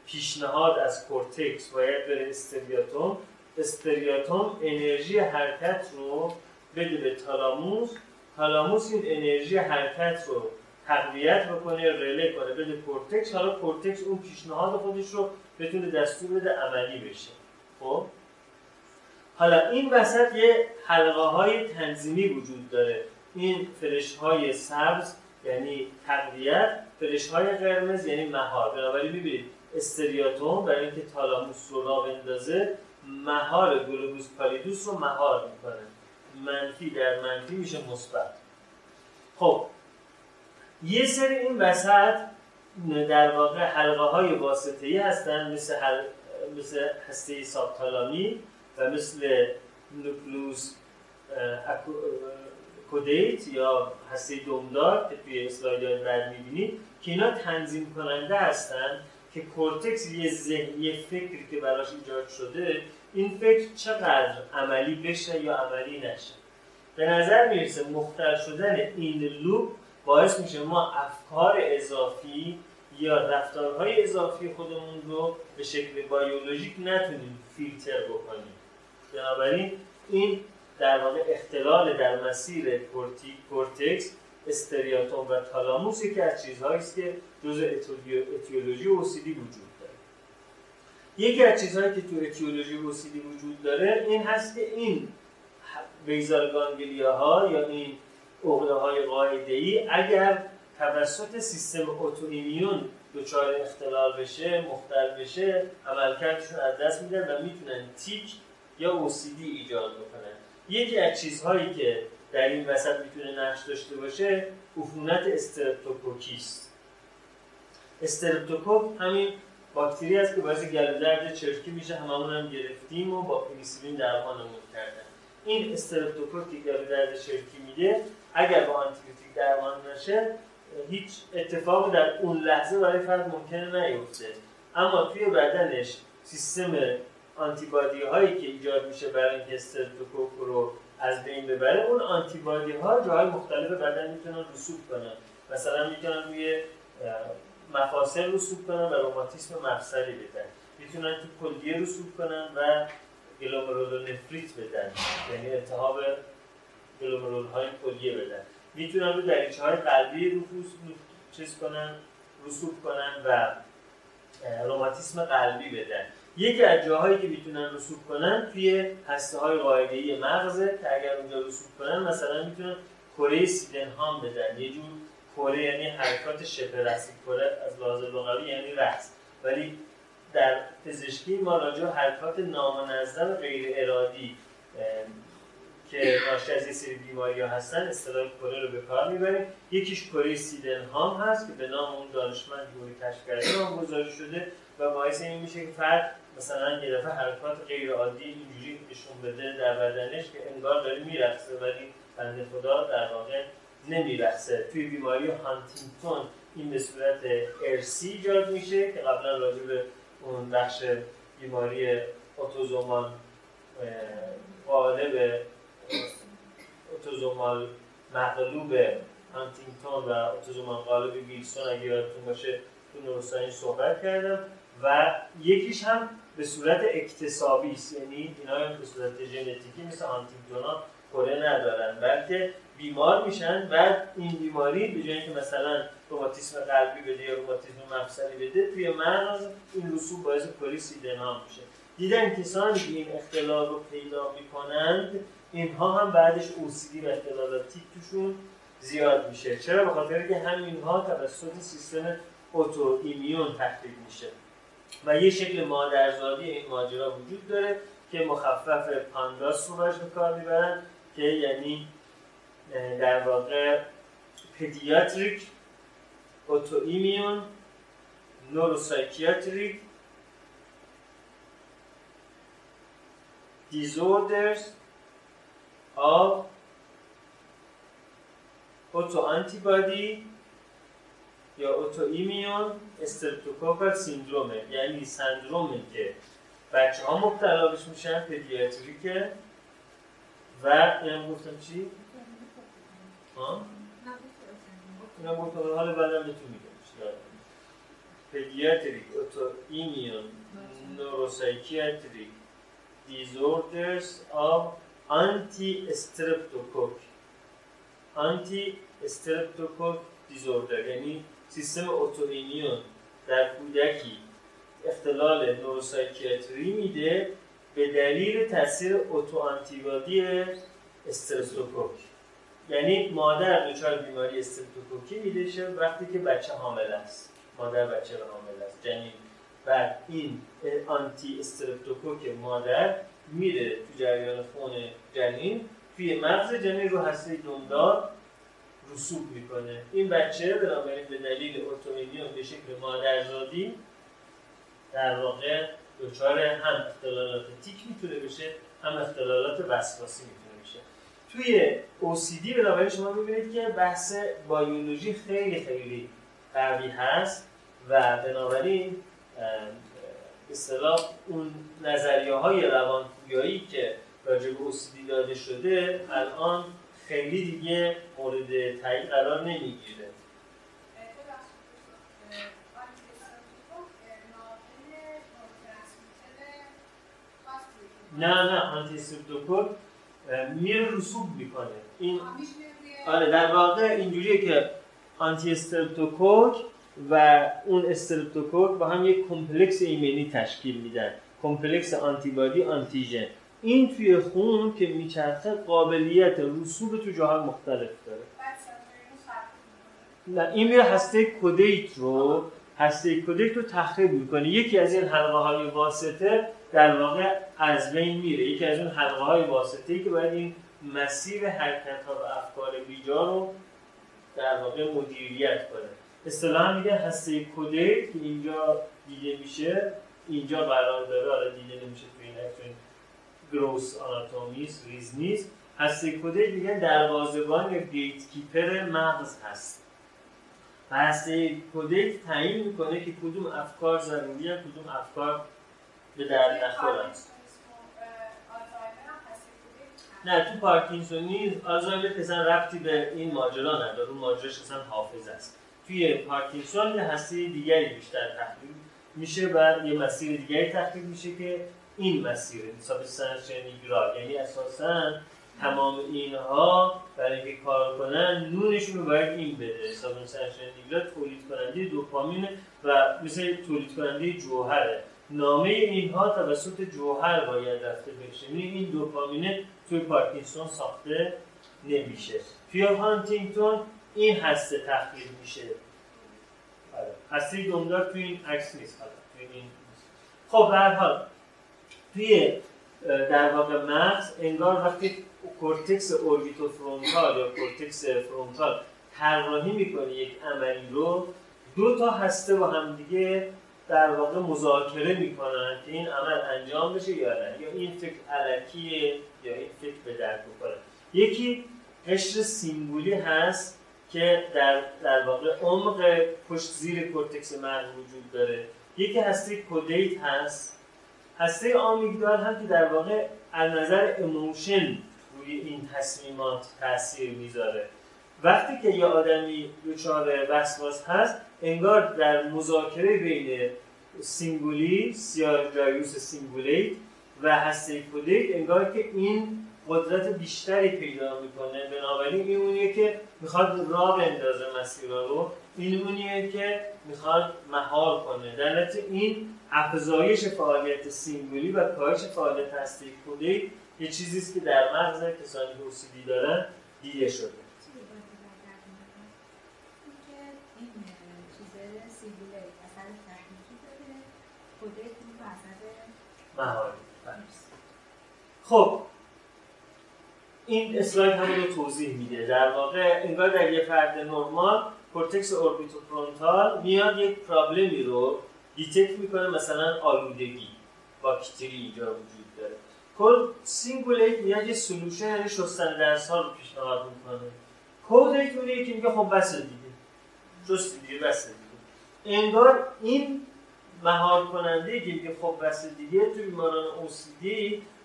پیشنهاد از کورتکس باید بره استریاتوم. استریاتوم انرژی حرکت رو بده به تالاموس تالاموس این انرژی حرکت رو تقویت بکنه رله کنه. بده کورتکس حالا کورتکس اون پیشنهاد خودش رو بتونه دستور بده عملی بشه. خب؟ حالا این وسط یه حلقه های تنظیمی وجود داره. این فرش های سبز یعنی تقویت فرش های قرمز یعنی مهار. بنابراین ببینید استریاتوم برای اینکه تالاموس رو راه بندازه مهار گلوبوس پالیدوس رو مهار می‌کنه. منفی در منفی میشه مثبت. خب یه سری این وسط در واقع حلقه های واسطه ای هستن مثل, حل... مثل هسته سابتالامی و مثل nucleus caudate یا هسته دم‌دار که توی اسلاید بعد می‌بینید که اینا تنظیم کننده هستن که کورتکس یه ذهن یه فکری که براش ایجاد شده این فکر چقدر عملی بشه یا عملی نشه. به نظر می‌رسه مختل شدن این loop باعث میشه ما افکار اضافی یا رفتارهای اضافی خودمون رو به شکل بیولوژیک نتونیم فیلتر بکنیم. بنابراین این در واقع اختلال در مسیر کورتکس استریاتوم و تالاموس یکی از چیزهایی است که جزء اتیولوژی OCD وجود داره. یکی از چیزهایی که تو اتیولوژی OCD وجود داره این هست که این basal ها یا این عقده های قاعده ای اگر توسط سیستم immune دچار اختلال بشه مختل بشه عملکردشون از دست میدن و می‌تونن تیک یا OCD ایجاد بکنن. یکی از چیزهایی که در این وسط می‌تونه نقش داشته باشه عفونت استرپتوکوکی است استرپتوکوک همین باکتری است که باعث گلو درد چرکی میشه هممون هم گرفتیم و با پنیسیلین درمانمون کردن. این استرپتوکوک که گلو درد چرکی میده اگر با آنتیبیوتیک درمان نشه هیچ اتفاقی در اون لحظه برای فرد ممکنه نیفته. اما توی بدنش سیستم آنتیبادی هایی که ایجاد میشه برای اینکه استرپتوکوک رو از بین ببره اون آنتیبادی ها جاهای مختلف بدن می‌تونن رسوب کنن. مثلا می‌تونن روی مفاصل رسوب کنن و روماتیسم مفصلی بدن. می‌تونن تو کلیه رسوب کنن و گلومرولونفریت بدن. یعنی التهاب گلومرول های کلیه بدن. می‌تونن رو دریچه های قلبی رسوب چیز کنن رسوب کنن و روماتیسم قلبی بدن. یکی از جاهایی که می‌تونن رسوب کنن توی هسته های قاعده‌ای مغزه که اگر اونجا رسوب کنن مثلا می‌تونن کره سیدنهام بدن. یه جور کره یعنی حرکات شبه رسی کره از لحاظ لغوی یعنی رس ولی در پزشکی ما راجع حرکات نامنظم غیر ارادی که ناشی از یه سری بیماری ها هستن اصطلاح کره رو به کار می‌بریم. یکیش کره سیدنهام هست که به نام اون دانشمند که کشف کرده گذاری شده و باعث این میشه که فرد مثلا یه دفعه حرکات غیر عادی اینجوری نشون بده در بدنش که انگار داره میرقصه ولی بنده خدا در واقع نمیرقصه. توی بیماری هانتینگتون این به صورت ارسی ایجاد میشه که قبلا راجع به اون بخش بیماری اتوزومال قالب اتوزومال مغلوب هانتینگتون و اتوزومال قالب ویلسون اگه یادتون باشه تو نورساین صحبت کردم و یکیش هم به صورت اکتسابی است. یعنی اینا هم به صورت ژنتیکی مثل آنتیگونا کره ندارن بلکه بیمار میشن بعد این بیماری به جای اینکه مثلا روماتیسم قلبی بده یا روماتیسم مفصلی بده توی مغز این رسوب باعث کلی سیدنام میشه. دیدن کسانی که این اختلال رو پیدا می‌کنند اینها هم بعدش اوسیدی و اختلالاتی توشون زیاد میشه. چرا؟ به خاطر که همینها توسط سیستم اوتو ایمیون تخریب میشه. و یه شکل مادرزادی این ماجرا وجود داره که مخفف پانداس رو به کار می‌برن که یعنی در واقع پدیاتریک اوتو ایمیون نوروسایکیاتریک disorders of autoantibody یا autoimmune streptococcal syndrome یعنی سندرومی که بچه ها مبتلا بهش میشن پدیاتریکه و اینم گفتم چی؟ ها؟ اینم گفتم حالا بعدم بهتون میگم پدیاتریک autoimmune neuropsychiatric disorders of anti-streptococcus anti-streptococcus disorder یعنی سیستم autoimmune در کودکی. اختلال neuropsychiatry میده به دلیل تاثیر auto آنتیبادی استرپتوکوک یعنی مادر دچار بیماری استرپتوکوکی میده وقتی که بچه حامل است. مادر بچه حامل است. جنین و این آنتی استرپتوکوک مادر میره تو جریان خون جنین توی مغز جنین رو هسته دمدار رسوب می‌کنه. این بچه بنابراین به دلیل اتومیلیون به شکل مادرزادی در واقع دچار هم اختلالات تیک می‌تونه بشه هم اختلالات وسواسی می‌تونه بشه. توی OCD بنابراین شما می‌بینید که بحث بایولوژی خیلی خیلی قوی هست و بنابراین اصطلاح اون نظریه های روانپویایی که راجع به OCD داده شده الان خیلی دیگه مورد تایید قرار نمی‌گیره. نه نه آنتی سیپتوکور میره رسوب می‌کنه. این آره در واقع اینجوریه که آنتی استرپتوکوک و اون استرپتوکوک با هم یک کمپلکس ایمنی تشکیل میدن. کمپلکس آنتیبادی آنتیژن. این توی خون که میچرخه قابلیت رسوب تو جاهای مختلف داره. نه این میره هسته caudate رو هسته caudate رو تخریب می‌کنه. یکی از این حلقه های واسطه در واقع از بین میره. یکی از اون حلقه های واسطه که باید این مسیر حرکت ها و افکار بیجا رو در واقع مدیریت کنه. اصطلاحا میگه هسته کودیت که اینجا دیده میشه اینجا قرار داره حالا دیده نمیشه تو این گروس آناتومیست ریز نیست. هسته کودک میگن دروازه‌بان یا گیت کیپر مغز هست. و هسته کودک تعیین می‌کنه که کدوم افکار ضروری کدوم افکار به درد نخورن. نه تو پارکینسونی آلزایمر اصلا ربطی به این ماجرا نداره اون ماجراش اصلا حافظ است. توی پارکینسون هسته دیگری بیشتر تحلیل میشه و یه مسیر دیگری تحلیل میشه که این مسیر substance nigra یعنی اساسا تمام اینها برای اینکه کار کنن نونشون رو باید این بده. substance nigra تولید کننده دوپامین و مثل تولید کننده جوهره. نامه اینها توسط جوهر باید نوشته بشه. یعنی این دوپامین توی پارکینسون ساخته نمیشه. توی هانتینگتون این هسته تحلیل میشه. هسته دمدار توی این عکس نیست توی این خب به حال توی در واقع مغز انگار وقتی کورتکس orbitofrontal یا کورتکس frontal طراحی می‌کنه یک عملی رو دو تا هسته با هم دیگه در واقع مذاکره می‌کنن که این عمل انجام بشه یا نه یا این فکر الکیه یا این فکر به درد بخوره یکی قشر cingulate هست که در, در واقع عمق پشت زیر کورتکس مغز وجود داره. یکی هسته caudate هست. هسته آمیگدال هم که در واقع از نظر emotion روی این تصمیمات تاثیر می‌ذاره. وقتی که یه آدمی دچار وسواس هست انگار در مذاکره بین cingulate یا gyrus cingulate و هسته caudate انگار که این قدرت بیشتری پیدا می‌کنه. بنابراین این اونیه که می‌خواد راه بندازه مسیرها رو این اونیه که می‌خواد مهار کنه. در این افزایش فعالیت cingulate و کاهش فعالیت هسته caudate یه چیزی است که در مغز کسانی که OCD دارن دیده شده. مهاری خب این اسلاید همون رو توضیح میده. در واقع انگار در یه فرد نرمال کورتکس orbitofrontal میاد یک problem ی رو detect می‌کنه مثلا آلودگی باکتری اینجا وجود داره. کل cingulate میاد یه solution یعنی شستن دست رو پیشنهاد می‌کنه. caudate میگه که میگه خب بس دیگه. جست دیگه بس دیگه. انگار این مهار کننده که میگه خب بس دیگه توی بیماران OCD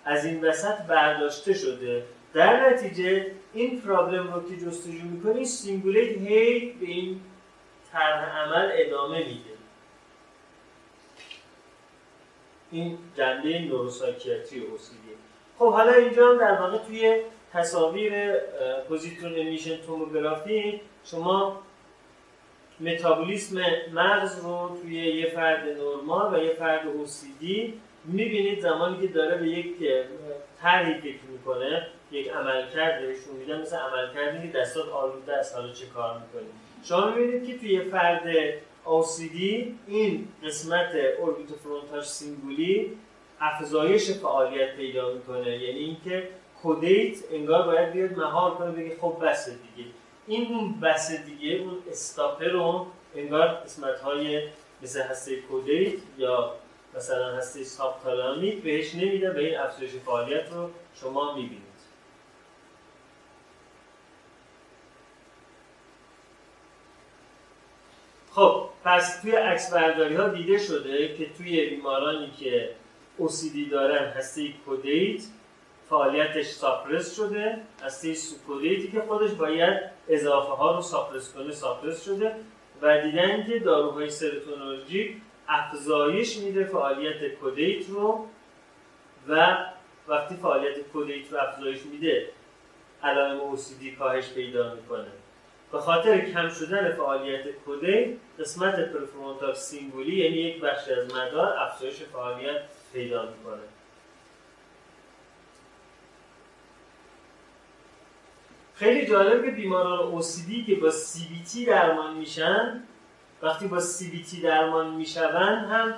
از این وسط برداشته شده. در نتیجه این problem رو که جستجو می‌کنی cingulate هی به این طرح عمل ادامه میده. این جنبه نوروسایکیاتری OCD خب حالا اینجا هم در واقع توی تصاویر پوزیترون امیشن توموگرافی شما متابولیسم مغز رو توی یه فرد نرمال و یه فرد OCD می‌بینید زمانی که داره به یک طرحی فکر می‌کنه. یک عملکرد بهشون میدن مثل عملکردی که دستات آلوده است حالا چه کار می‌کنی. شما می‌بینید که توی فرد OCD این قسمت اوربیتو فرونتاش سینگولی افزایش فعالیت پیدا می‌کنه. یعنی اینکه کودیت انگار باید بیاد مهار کنه بگه خب بس دیگه. این اون بس دیگه اون استاپر رو انگار قسمت های مثل هسته کودیت یا مثلا هسته سابتالامیک بهش نمیده به این افزایش فعالیت رو شما می‌بینید. خب پس توی عکس برداری ها دیده شده که توی بیمارانی که OCD دارن هسته کودیت فعالیتش ساپرس شده هسته سوکودیتی که خودش باید اضافه ها رو ساپرس کنه ساپرس شده و دیدن که داروهای سرتونولوژیک افزایش میده فعالیت کودیت رو و وقتی فعالیت کودیت رو افزایش میده علائم OCD کاهش پیدا می‌کنه. به خاطر کم شدن فعالیت کودیت قسمت پرفرونتال سینگولی یعنی یک بخش از مدار افزایش فعالیت پیدا می‌کنه. خیلی جالب که بیماران OCD که با CBT درمان میشن وقتی با CBT درمان میشون هم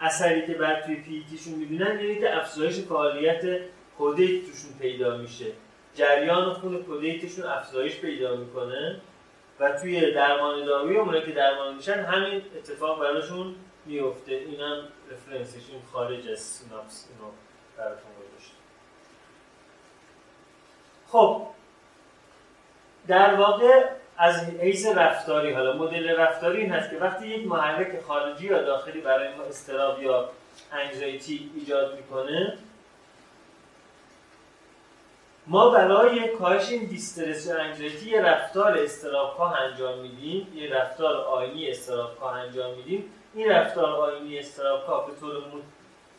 اثری که بر توی پیتیشون می‌بینن یعنی که افزایش فعالیت کودیت توشون پیدا میشه. جریان خون کودیتشون افزایش پیدا می‌کنه و توی درمان دارویی اونایی که درمان میشن همین اتفاق براشون میفته این هم رفرنسش این خارج از سیناپس اینو براتون گذاشت خب در واقع از حیث رفتاری حالا مدل رفتاری این هست که وقتی یک محرک خارجی یا داخلی برای ما استراب یا انگزایتی ایجاد می‌کنه ما برای کاهش این distress یا anxiety یه رفتار اضطراب‌کاه انجام میدیم یه رفتار آینی اضطراب‌کاه انجام میدیم. این رفتار آینی اضطراب‌کاه به طور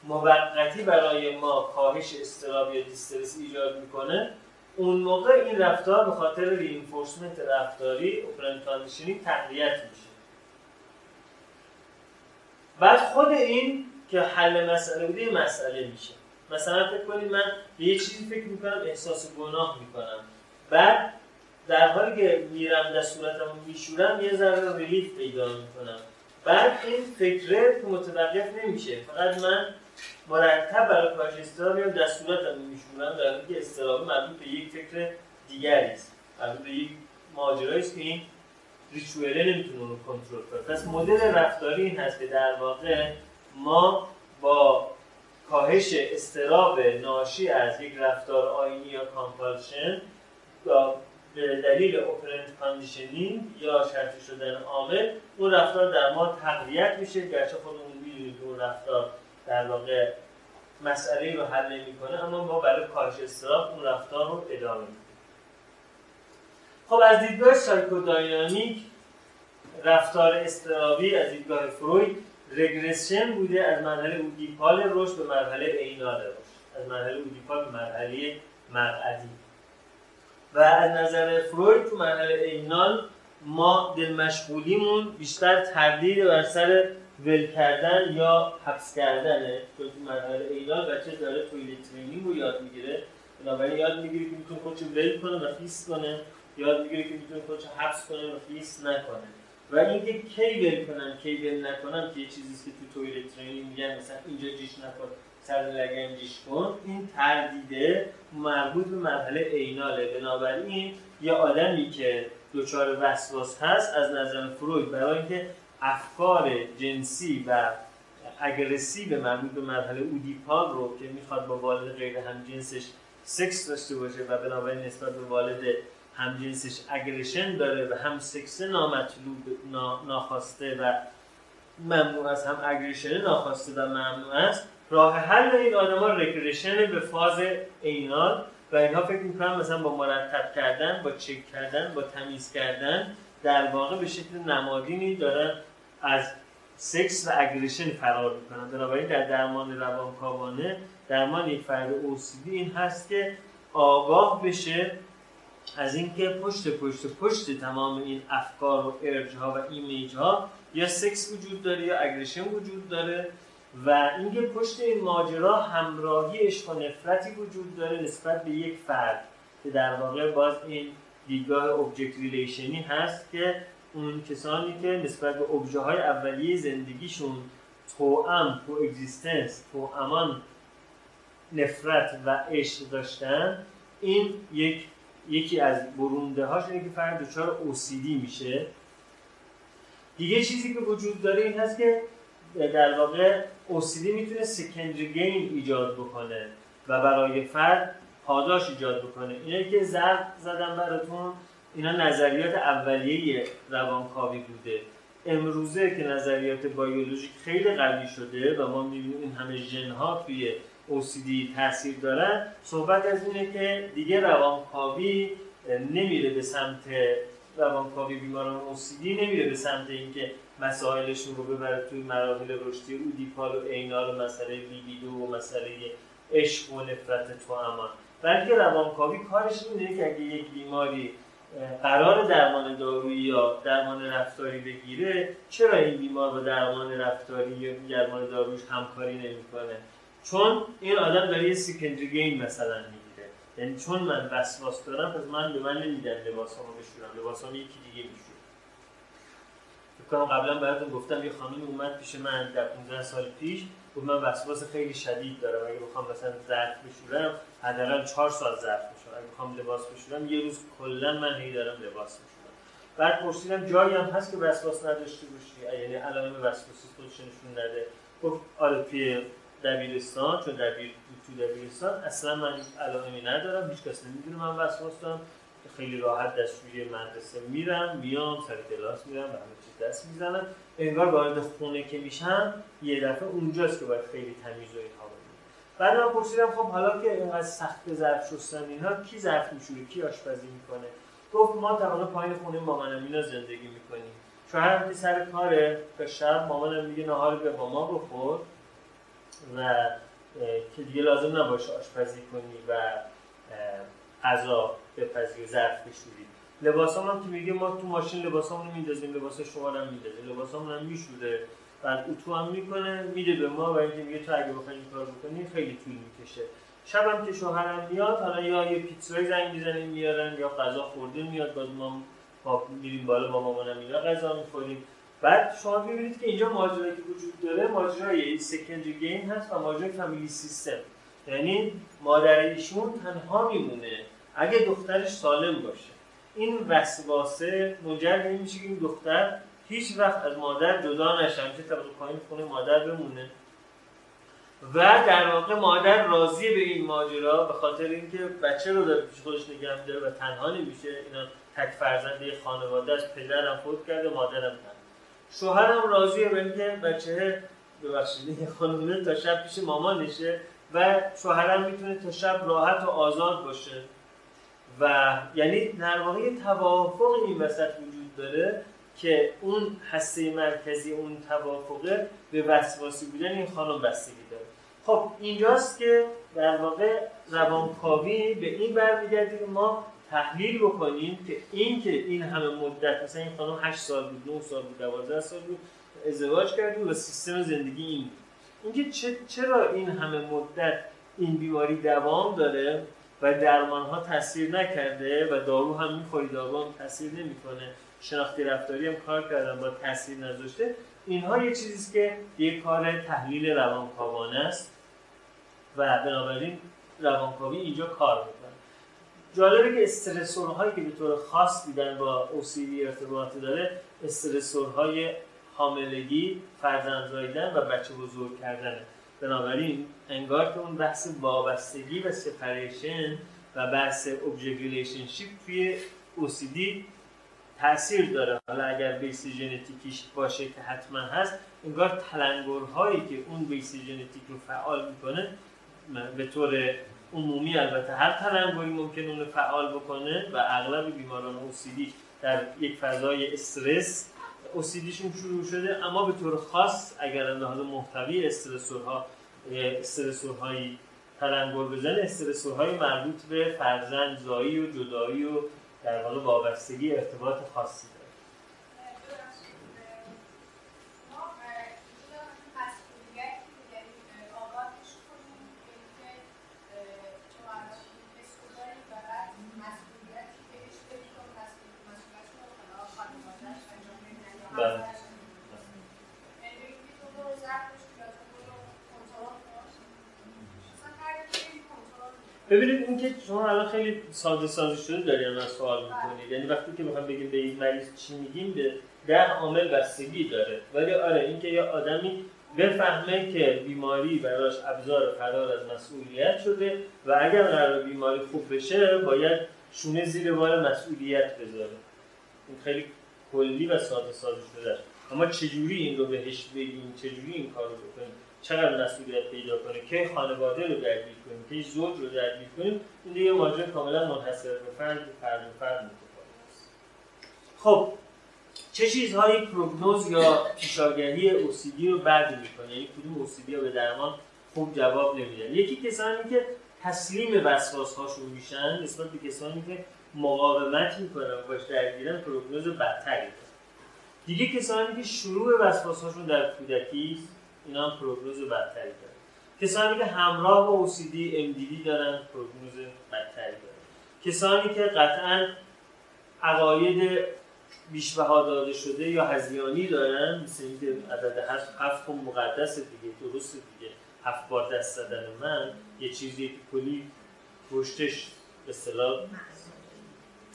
موقتی برای ما کاهش اضطراب یا distress ایجاد می‌کنه. اون موقع این رفتار به خاطر reinforcement رفتاری conditioning تقویت میشه. بعد خود این که حل مسئله بوده مسئله میشه. مثلا فکر کنید من به یه چیزی فکر می‌کنم احساس گناه می‌کنم. بعد در حالی که میرم در صورتمو میشورم یه ذره ریلیف پیدا می‌کنم. بعد این فکره متوقف نمیشه. فقط من مرتب برای کاهش استراب یا در صورتم میشورم در حالی که مربوط به یک فکر دیگری است. مربوط به یک ماجرایی است که این ریچوئله نمی‌تونه رو کنترل کنه. پس مدل رفتاری این هست که در واقع ما با کاهش اضطراب ناشی از یک رفتار آینی یا compulsion به دلیل operant conditioning یا شرطی شدن عامل اون رفتار در ما تقویت میشه. گرچه خودمون می‌دونیم که اون رفتار در واقع مسئله رو حل نمی‌کنه اما ما برای کاهش اضطراب اون رفتار رو ادامه میدیم. خب از دیدگاه psychodynamic رفتار اضطرابی از دیدگاه فروید regression بوده از مرحله oedipal رشد به مرحله anal رشد از مرحله oedipal به مرحله مقعدی و از نظر فروید تو مرحله anal ما دل مشغولیمون بیشتر تردید بر سر ول کردن یا حبس کردنه. تو مرحله anal بچه داره toilet training رو یاد می‌گیره. بنابراین یاد می‌گیره که می‌تونه خودشو ول کنه و فیس کنه. یاد می‌گیره که می‌تونه خودشو حبس کنه و فیس نکنه. و اینکه کی ول کنم کی ول نکنم که یه چیزیست که تو toilet training میگن مثلا اینجا جیش نکن سر لگن جیش کن این تردیده مربوط به مرحله anal ه. بنابراین یه آدمی که دچار وسواس هست از نظر فروید برای اینکه افکار جنسی و aggressive مربوط به مرحله oedipal رو که می‌خواد با والد غیر همجنسش سکس داشته باشه و بنابراین نسبت به والد همجنسش اگریشن داره و هم سکس نامطلوب نا- ناخواسته و ممنوع است. هم اگریشن ناخواسته و ممنوع است. راه حل این آدما رگرشن به فاز اینال و اینها فکر می‌کنم مثلا با مرتب کردن با چک کردن با تمیز کردن در واقع به شکل نمادینی دارن از سکس و اگریشن فرار می‌کنن. بنابراین در درمان روانکاوانه درمان یک فرد OCD این هست که آگاه بشه از اینکه پشت پشت پشت تمام این افکار و urge ها و image ها یا سکس وجود داره یا aggression وجود داره و اینکه پشت این ماجرا همراهی عشق و نفرتی وجود داره نسبت به یک فرد که در واقع باز این دیدگاه object relation ی هست که اون کسانی که نسبت به ابژه های اولیه زندگیشون توام تو اگزیستنس تو امان نفرت و عشق داشتن این یک یکی از برونده هاش اینه که فرد دچار OCD میشه. دیگه چیزی که وجود داره این هست که در واقع OCD می‌تونه سکندری گین ایجاد بکنه و برای فرد پاداش ایجاد بکنه. اینه که ضرب زدم براتون اینا نظریات اولیه روانکاوی بوده. امروزه که نظریات بیولوژیک خیلی قوی شده و ما می‌بینیم این همه ژن ها توی OCD تاثیر دارن صحبت از اینه که دیگه روانکاوی نمیره به سمت روانکاوی بیماران OCD نمیره به سمت اینکه مسائلشون رو ببره توی مراحل رشدی اودیپال و اینال و مسئله لیبیدو و مسئله عشق و نفرت تو امان. بلکه روانکاوی کارش اینه که اگه یک بیماری قرار درمان دارویی یا درمان رفتاری بگیره چرا این بیمار با درمان رفتاری یا درمان دارویش همکاری نمی‌کنه؟ چون این آدم داره یه سکندری گین مثلا می‌گیره. یعنی چون من وسواس دارم پس من به من نمیدن لباسامو بشورم. لباسامو یکی دیگه میشورم کنم قبلا براتون گفتم یه خانمی اومد پیش من در 15 سال پیش گفت من وسواس خیلی شدید دارم. اگه بخوام مثلا ظرف بشورم حداقل 4 ساعت ظرف میشورم. اگه بخوام لباس بشورم یه روز کلا من هی دارم لباس میشورم. بعد پرسیدم جایی هم هست که وسواس نداشته باشی؟ یعنی علائم وسواسی خودش نشون نده. گفت آره دبیرستان چون دبیر تو دبیرستان اصلا من علائمی ندارم هیچ کس نمی‌دونه من وسواس دارم خیلی راحت دستشویی مدرسه میرم میام سر کلاس میرم و همه چیز دست می‌زنم. انگار وارد خونه که میشم یه دفعه اونجاست که باید خیلی تمیز و اینها بعد من پرسیدم خب حالا که اینقدر سخت ظرف شستن اینا کی ظرف میشوره؟ کی آشپزی می‌کنه؟ گفت ما تقریبا پایین خونه مامانم اینا زندگی می‌کنیم. شوهرم که سر کاره تا شب مامانم میگه نهار به ما بخور. و که دیگه لازم نباشه آشپزی کنی و غذا بپزی و ظرف بشوری. لباسامون هم که میگه ما تو ماشین لباسامون رو میندازیم لباس شما هم میندازیم. لباسامون هم میشوره. بعد اتو هم می‌کنه میده به ما و اینکه میگه تو اگه بخوای این کار بکنی خیلی طول می‌کشه. شبم که شوهرم میاد حالا یا یه پیتزای زنگ می‌زنیم میارن یا غذا خورده میاد باز ما میریم بالا با مامانم اینا غذا می‌خوریم. بعد شما ببینید که اینجا ماجرایی که وجود داره ماجرای سکندری گیم هست و ماجرای فامیلی سیستم یعنی مادر ایشون تنها میمونه اگه دخترش سالم باشه. این وسواسه منجر به میشه که این دختر هیچ وقت از مادر جدا نشه. همیشه طبق پایین خونه مادر بمونه. و در واقع مادر راضی به این ماجرا به خاطر اینکه بچه رو داره پیش خودش نگه داره و تنها نمیشه. اینا تک فرزند خانواده است پدرم فوت کرده مادرم تنها شوهرم راضیه به اینکه بچه ببخشید خانومه تا شب پیش مامانشه و شوهرم می‌تونه تا شب راحت و آزاد باشه. و یعنی در واقع یه توافق این وسط وجود داره که اون هسته مرکزی اون توافقه به وسواسی بودن این خانم بستگی داره. خب اینجاست که در واقع روانکاوی به این برمیگرده که ما تحلیل بکنیم که این که این همه مدت مثلا این خانم 8 سال بود 9 سال بود 12 سال بود ازدواج کردیم و سیستم زندگی این بود. اینکه چرا این همه مدت این بیماری دوام داره و درمان ها تاثیر نکرده و دارو هم می‌خوری دارو هم تاثیر نمی‌کنه. شناختی رفتاری هم کار کردن با تاثیر نذاشته. اینها یه چیزیست که یک کار تحلیل روانکاوانه است و بنابراین روانکاوی اینجا کار می‌کنه. جالبه که استرسورهایی که به طور خاص دیدن با اوسیدی ارتباطی داره استرسورهای حاملگی فرزند زاییدن و بچه بزرگ کردنه. بنابراین انگار که اون بحث وابستگی و separation و بحث object relationship توی OCD تاثیر داره. حالا اگر base ژنتیکیش باشه که حتما هست انگار تلنگرهایی که اون base ژنتیک رو فعال می‌کنه به طور عمومی البته هر تلنگری ممکن اون فعال بکنه و اغلب بیماران OCD در یک فضای استرس اوسیدیشون شروع شده اما به طور خاص اگر لحاظ محتوی استرسورها استرسورهایی تلنگر بزنه استرسورهای مربوط به فرزند زایی و جدایی و در واقع وابستگی ارتباط خاصی بله. ببینید این که شما الان خیلی ساده سازی شده دارین از سوال می‌کنید. یعنی وقتی که می‌خوام بگیم به این مریض چی میگیم به ده عامل بستگی داره. ولی آره اینکه یه آدمی بفهمه که بیماری براش ابزار فرار از مسئولیت شده و اگر قرار بیماری خوب بشه باید شونه زیر بار مسئولیت بذاره. این خیلی کلی و ساده سازی شده. اما چجوری این رو بهش بگیم؟ چجوری این کار رو بکنیم؟ چقدر مسئولیت پیدا کنه؟ که خانواده رو درگیر کنیم؟ که زوج رو درگیر کنیم؟ این دیگه ماجرا کاملا منحصر به فرد فرد و فرد متفاوت خب چه چیزهایی پروگنوز یا پیشاگهی اوسیدی رو بد می‌کنه؟ یعنی کدوم اوسیدی به درمان خوب جواب نمیدن. یکی کسانی که تسلیم وسواس هاشون میشن نسبت به کسانی که مقاومت می‌کنن باش درگیرن پروگنوز بدتری دیگه کسانی که شروع وسواس هاشون در کودکی اینا هم پروگنوز بدتری دارن. کسانی که همراه با OCD MDD دارن پروگنوز بدتری دارن. کسانی که قطعا عقاید بیشبها داده شده یا هزیانی دارن مثل این عدد هفت هفت مقدس دیگه درست دیگه. هفت بار دست زدن من یه چیزی که کلی پشتش به اصطلاح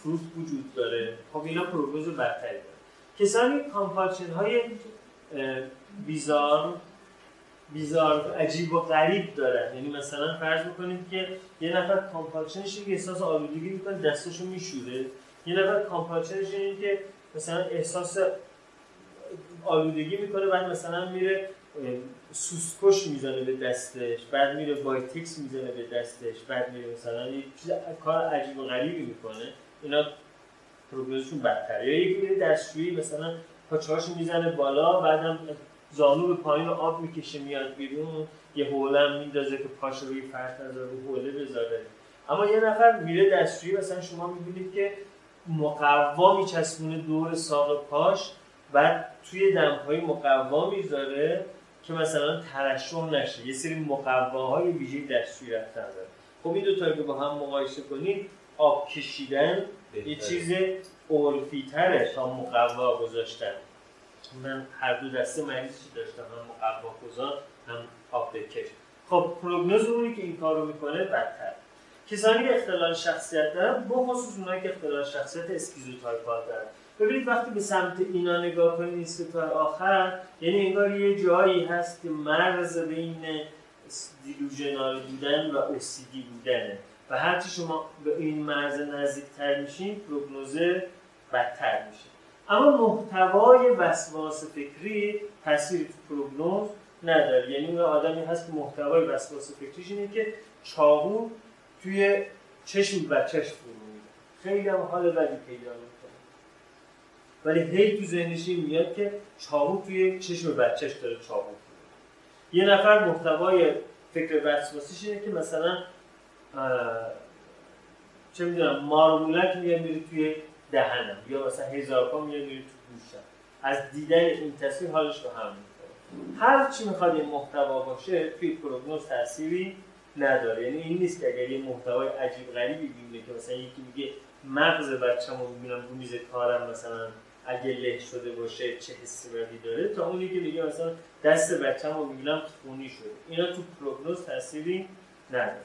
proof وجود داره. خب اینا prognosis بدتری داره کسانی compulsion های bizarre bizarre عجیب و غریب دارن. یعنی مثلا فرض می‌کنید که یه نفر compulsion ش که احساس آلودگی می‌کنه دستشو میشوره. یه نفر compulsion ش اینه که مثلا احساس آلودگی می‌کنه بعد مثلا میره سوسکش می‌زنه به دستش بعد میره بایتکس می‌زنه به دستش بعد میره مثلا یه چیز کار عجیب و غریبی می‌کنه. اینا پروگنوزشون بدتره. یا یکی میره دستشویی مثلا پاچه‌هاشو می‌زنه بالا بعدم زانو به پایین آب می‌کشه میاد بیرون یه حوله میندازه که پاش روی فرش نذاره رو حوله بذاره. اما یه نفر میره دستشویی مثلا شما می‌بینید که مقوا میچسبونه دور ساق پاش بعد توی دمپایی مقوا می‌ذاره که مثلا ترشح نشه. یه سری مقواهای ویژه دستشویی رفتن داره. خب این دو تا که با هم مقایسه کنید آب کشیدن یه چیز عرفی تره تا مقوا گذاشتن. من هر دو دسته مریضی داشتم هم مقوا هم آب بکش خب پروگنوز اونی که این کار رو می‌کنه بدتر. کسانی که اختلال شخصیت دارن به خصوص اونایی که اختلال شخصیت schizotype دارن. ببینید وقتی به سمت اینا نگاه کنید این سه تای آخر یعنی انگار یه جایی هست که مرز بین delusional بودن و OCD بودنه. و هرچی شما به این مرز نزدیکتر میشین prognosis ه بدتر میشه. اما محتوای وسواس فکری تاثیر prognosis نداره. یعنی اون آدمی هست که محتوای وسواس فکریش اینه که چاقو توی چشم بچهش فرو میده خیلی هم حال بدی پیدا می‌کنه. ولی هی تو ذهنش میاد که چاقو توی چشم بچهش داره چاقو یه نفر محتوای فکر وسواسیش اینه که مثلا چه می‌دونم مارمولک میاد میره توی دهنم. یا مثلا هزار پا میره تو گوشم. از دیدن این تصویر حالش رو هم می‌کنه. هر چی می‌خواد این محتوا باشه توی پروگنوز تأثیری نداره. یعنی این نیست که اگر یه محتوای عجیب غریبی ببینه که مثلا یکی میگه مغز بچه‌مو می‌بینم رو میز کارم مثلا اگه له شده باشه چه حسی داره تا اونی که میگه مثلا دست بچه‌مو می‌بینم خونی شده. اینا تو پروگنوز تأثیری نداره.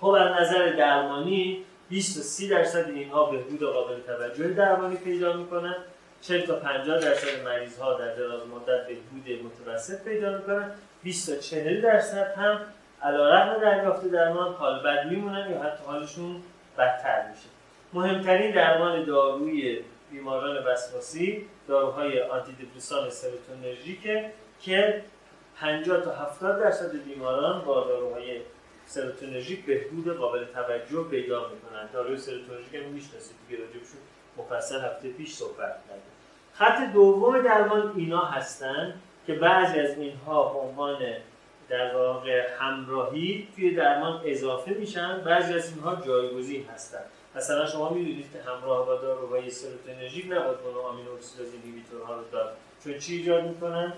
خب از نظر درمانی 20 تا 30 درصد اینها بهبود قابل توجه درمانی پیدا می‌کنن. 40 تا 50 درصد مریض ها در دراز مدت بهبود متوسط پیدا می‌کنن. 20 تا 40 درصد هم علیرغم دریافت درمان حال بد میمونن یا حتی حالشون بدتر میشه. مهمترین درمان داروی بیماران وسواسی داروهای آنتی دپرسان سروتونرژیکه که 50 تا 70 درصد بیماران با داروهای سروتونرژیک بهبود قابل توجه پیدا می‌کنن. داروی سروتونرژیک هم می‌شناسید دیگه راجبشون مفصل هفته پیش صحبت کردیم. خط دوم درمان اینا هستن که بعضی از اینها به عنوان در واقع همراهی توی درمان اضافه میشن. بعضی از اینها جایگزین هستن. مثلا شما می‌دونید که همراه با داروهای سروتونرژیک نباید monoamine oxidase inhibitor ها رو داد. چون چی ایجاد می‌کنن؟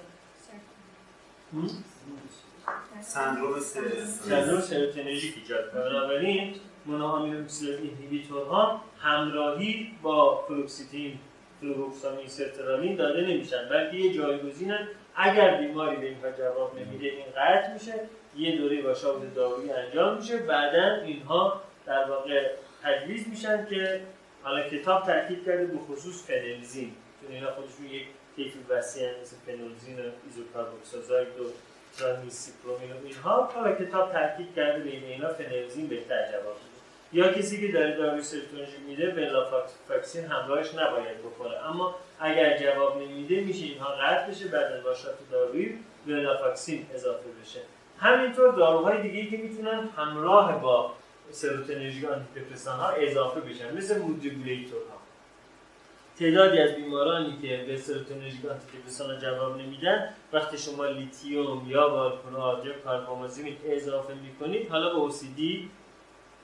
سندروم سندروم سروتونرژیک ایجاد کنه. بنابراین monoamine oxidase inhibitor ها همراهی با فلوکسیتین فلووکسامین سرترالین داده نمیشن بلکه یه جایگزینن. اگر بیماری به اینها جواب نمیده این قطع میشه. یه دوره با دارویی انجام میشه. بعدا اینها در واقع تجویز میشن که حالا کتاب تاکید کرده به خصوص فنلزین. چون اینا خودشون یک طیف وسیع مثل فنلزین و ایزوکاربوکسازاید و ترانیل‌سیپرومین و اینها حالا کتاب تاکید کرده بین اینا فنلزین بهتر جواب میده. یا کسی که داره داروی سرتونژی میده ولافاکسین همراهش نباید بخوره. اما اگر جواب نمیده میشه اینها قطع بشه بعد از باشات دارویی اضافه بشه. همینطور داروهای دیگه که می‌تونن همراه با سروتونرژیک آنتیدپرسان ها اضافه بشن مثل مودیبولیتورها تعدادی از بیمارانی که به سروتونرژیک آنتیدپرسان جواب نمیدن وقتی شما لیتیوم یا والپونات یا کاربامازین اضافه می‌کنید حالا به اوسیدی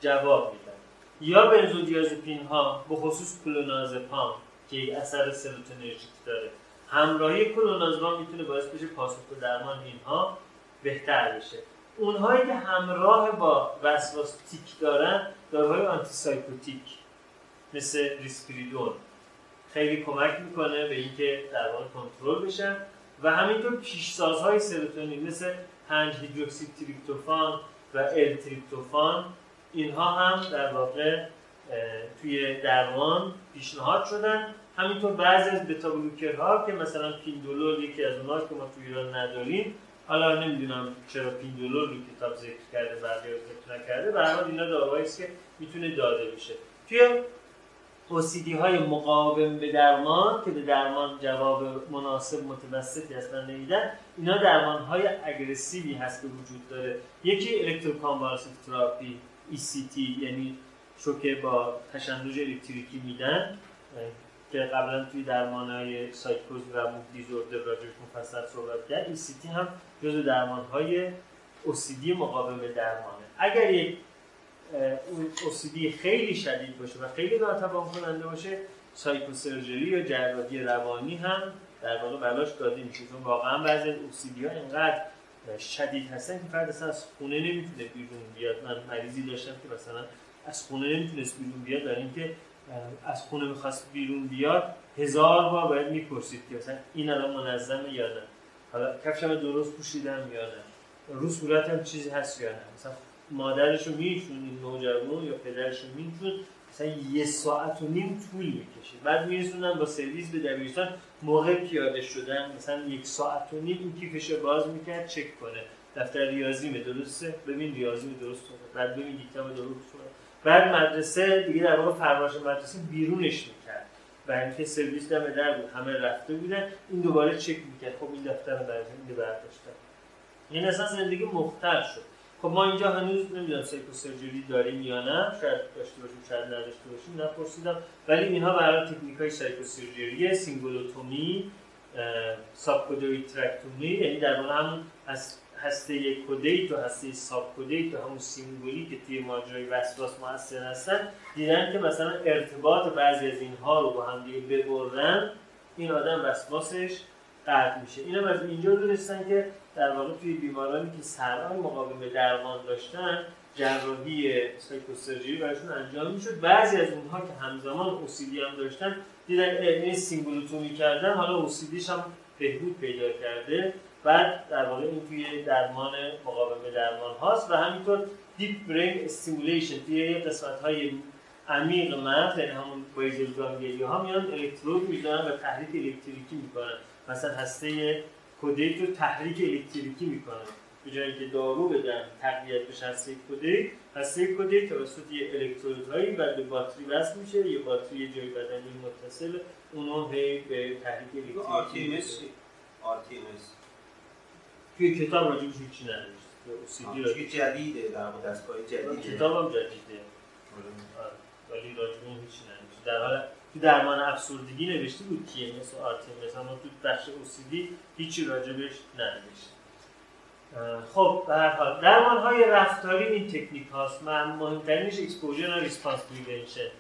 جواب میدن. یا بنزودیازپین ها به خصوص کلونازپام که اثر سروتونرژیک داره. همراهی کلونازپام می‌تونه باعث بشه پاسخ درمان اینها بهتر بشه. اونهایی که همراه با وسواس تیک دارن داروهای آنتی سایکوتیک مثل ریسپریدون خیلی کمک می‌کنه به اینکه درمان کنترل بشن و همینطور پیشسازهای سروتونین مثل 5 هیدروکسی تریپتوفان و ال تریپتوفان اینها هم در واقع توی درمان پیشنهاد شدن. همینطور بعضی از بتا ها که مثلا پیندولول یکی از اونها که ما توی ایران نداریم. حالا نمی‌دونم چرا پیندولول رو کتاب ذکر کرده بعضی ذکر نکرده. به هر اینا داروهایی که می‌تونه داده بشه. توی اوسیدی های مقاوم به درمان که به درمان جواب مناسب متوسطی اصلا نمیدن اینا درمان های اگریسیوی هست که وجود داره. یکی الکتروکانوالسنت تراپی ECT یعنی شوکه با تشنج الکتریکی میدن که قبلا توی درمان های سایکوز و مود دیزوردر راجعش مفصل صحبت کرد. ECT هم جزو درمان های اوسیدی مقاوم به درمانه. اگر یک اوسیدی خیلی شدید باشه و خیلی ناتوان کننده باشه سایکوسرجری یا جراحی روانی هم در واقع بلاش داده میشه. چون واقعا بعضی از ها اینقدر شدید هستن که فرد اصلا از خونه نمی‌تونه بیرون بیاد. من مریضی داشتم که مثلا از خونه نمی‌تونست بیرون بیاد در اینکه از خونه می‌خواست بیرون بیاد هزار بار باید می‌پرسید که مثلا این الان منظمه یا نه. حالا کفشم درست پوشیدم یا نه. رو صورتم چیزی هست یا نه. مثلا مادرشو میشون این نوجوان یا پدرشو میشون مثلا یه ساعت و نیم طول می‌کشه. بعد میرسونن با سرویس به دبیرستان موقع پیاده شدن مثلا یک ساعت و نیم این کیفش باز می‌کرد چک کنه. دفتر ریاضی درسته؟ ببین ریاضی درست بعد ببین دیکتم درست بعد مدرسه دیگه در واقع فرمایش مدرسه بیرونش می‌کرد. و اینکه سرویس دم در بود همه رفته بودن این دوباره چک می‌کرد. خب این دفتر رو برداشتن این اصلا زندگی مختل شد. خب ما اینجا هنوز نمی‌دونم surgery داریم یا نه شاید داشته باشیم شاید نداشته باشیم نپرسیدم. ولی اینها برای تکنیک های psychosurgery cingulotomy subcaudate tractotomy یعنی در واقع هم از هسته caudate و هسته subcaudate و همون سینگولی که توی ماجرای وسواس موثر هستن دیدن که مثلا ارتباط بعضی از اینها رو با هم دیگه ببرن این آدم وسواسش قطع میشه. اینم از اینجا دونستن که در واقع توی بیمارانی که صرع مقاوم درمان داشتن جراحی psychosurgery براشون انجام می‌شد. بعضی از اونها که همزمان OCD هم داشتن دیدن این cingulotomy کردن حالا OCD ش هم بهبود پیدا کرده. بعد در واقع این توی درمان مقاوم درمان هاست و همینطور deep brain stimulation توی قسمت های عمیق مغز یعنی همون گانگلیا ها میان الکترود می‌زنن و تحریک الکتریکی می‌کنن. مثلا هسته کودک رو تحریک الکتریکی می‌کنن به جایی که دارو بدن تقویت بشه هسته کودک هسته کودک توسط یه الکترودهایی بعد به باتری وصل میشه. یه باتری یه جای بدنی متصل اونو هی به تحریک الکتریکی آرتیمس توی کتاب راجبش هیچی ننوشته چیز جدیده در دستگاه جدیده. کتاب هم جدیده. آره. ولی راجب اون هیچی ننوشته در حال تو درمان افسردگی نوشته بود کیه مثل rTMS اما تو بخش OCD هیچی راجبش ننوشته خب به هر حال درمان های رفتاری این تکنیک هاست. من مهمترینش exposure و response prevention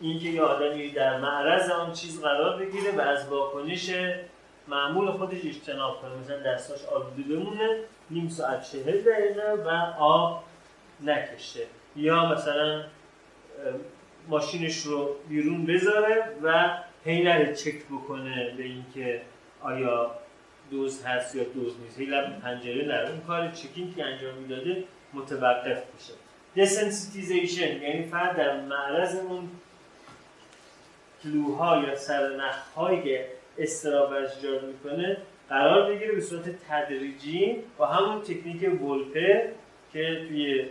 اینکه یه آدمی در معرض آن چیز قرار بگیره و از واکنش معمول خودش اجتناب کنه. مثلا دستاش آلوده بمونه نیم ساعت چهل دقیقه و آب نکشه. یا مثلا ماشینش رو بیرون بذاره و هی نره چک بکنه به اینکه آیا دوز هست یا دوز نیست. هی لب پنجره نره اون کار چکینگ که انجام می‌داده متوقف بشه دسنسیتیزیشن یعنی فرد در معرض اون کلوها یا سرنخهایی که استراب ایجاد می‌کنه قرار بگیره به صورت تدریجی با همون تکنیک ولپه که توی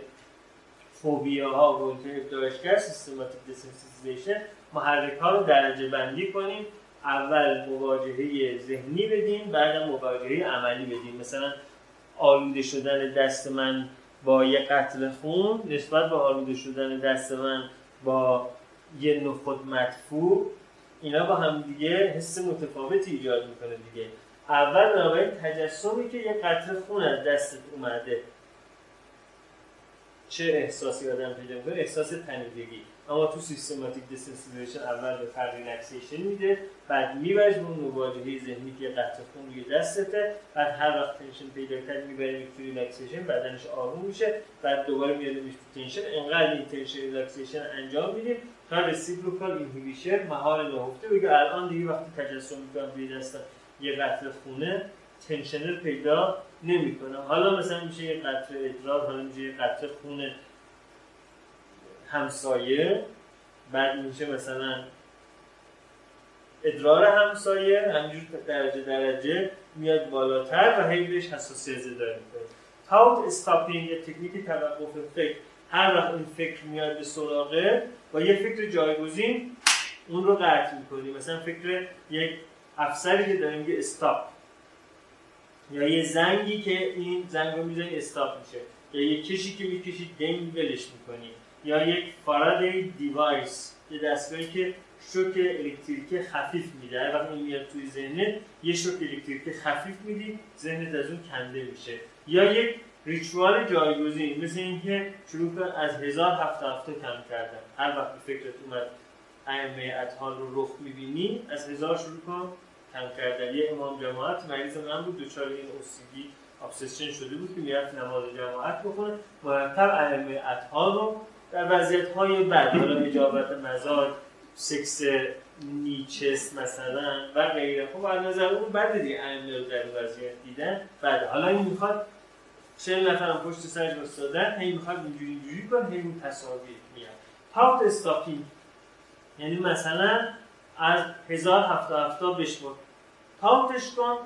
فوبیا ها ابداعش کرد سیستماتیک دسنسیتیزیشن محرک ها رو درجه بندی کنیم. اول مواجهه ذهنی بدیم بعدم مواجهه عملی بدیم. مثلا آلوده شدن دست من با یه قطر خون نسبت به آلوده شدن دست من با یه نخود مدفوع اینا با هم دیگه حس متفاوتی ایجاد می‌کنه دیگه. اول بنابراین تجسمی که یه قطره خون از دستت اومده چه احساسی آدم پیدا می‌کنه؟ احساس تنیدگی اما تو systematic desensitization اول به فرد relaxation میده بعد میبرش به اون مواجهه ذهنی که قطره خون روی دستته بعد هر وقت tension پیدا کرد می‌بریم تو relaxation بدنش آروم میشه بعد دوباره میاریمش تو tension انقدر این tension relaxation انجام میدیم تا رسیپروکال اینهیبیشن مهار نهفته بگه الان دیگه وقتی تجسم می‌کنم روی دستم یه قطره خونه تنشنر پیدا نمی‌کنه حالا مثلا میشه یه قطره ادرار حالا میشه یه قطره خون همسایه. بعد میشه مثلا ادرار همسایه همینجور درجه درجه میاد بالاتر و هی بهش حساسیت زده می‌کنه. تاوت استاپینگ یه تکنیک توقف فکر؟ هر وقت این فکر میاد به سراغت با یه فکر جایگزین اون رو قطع می‌کنی. مثلا فکر یک افسری که داره میگه stop یا یه زنگی که این زنگ رو می‌زنی stop میشه. یا یه کشی که می‌کشی دنگ ولش می‌کنی. یا یک faradic device یه دستگاهی که شوک الکتریکی خفیف میده. هر وقت میاد توی ذهنت یه شوک الکتریکی خفیف میدی ذهنت از اون کنده میشه. یا یک ریچوال جایگزین مثل اینکه شروع از هزار هفته هفته کم کردن. هر وقت فکرت اومد ائمه اطهار رو رخ می‌بینی از هزار شروع کن یه امام جماعت مریض من بود. دچار این اوسیدی ابسشن شده بود که می‌رفت نماز جماعت بخونه. مرتب ائمه اطهار رو در وضعیت های بد حالا اجابت مزاج سکس نیچس مثلا و غیره. خب از نظر اون بده دیگه. ائمه رو در وضعیت دیدن بعد حالا این می‌خواد چه نفرم پشت سرش وستادن هی می‌خواد اینجوری اینجوری کن هی اون تصاویر میاد تاپت استاپینگ یعنی مثلا از هزار هفته تاپتش کن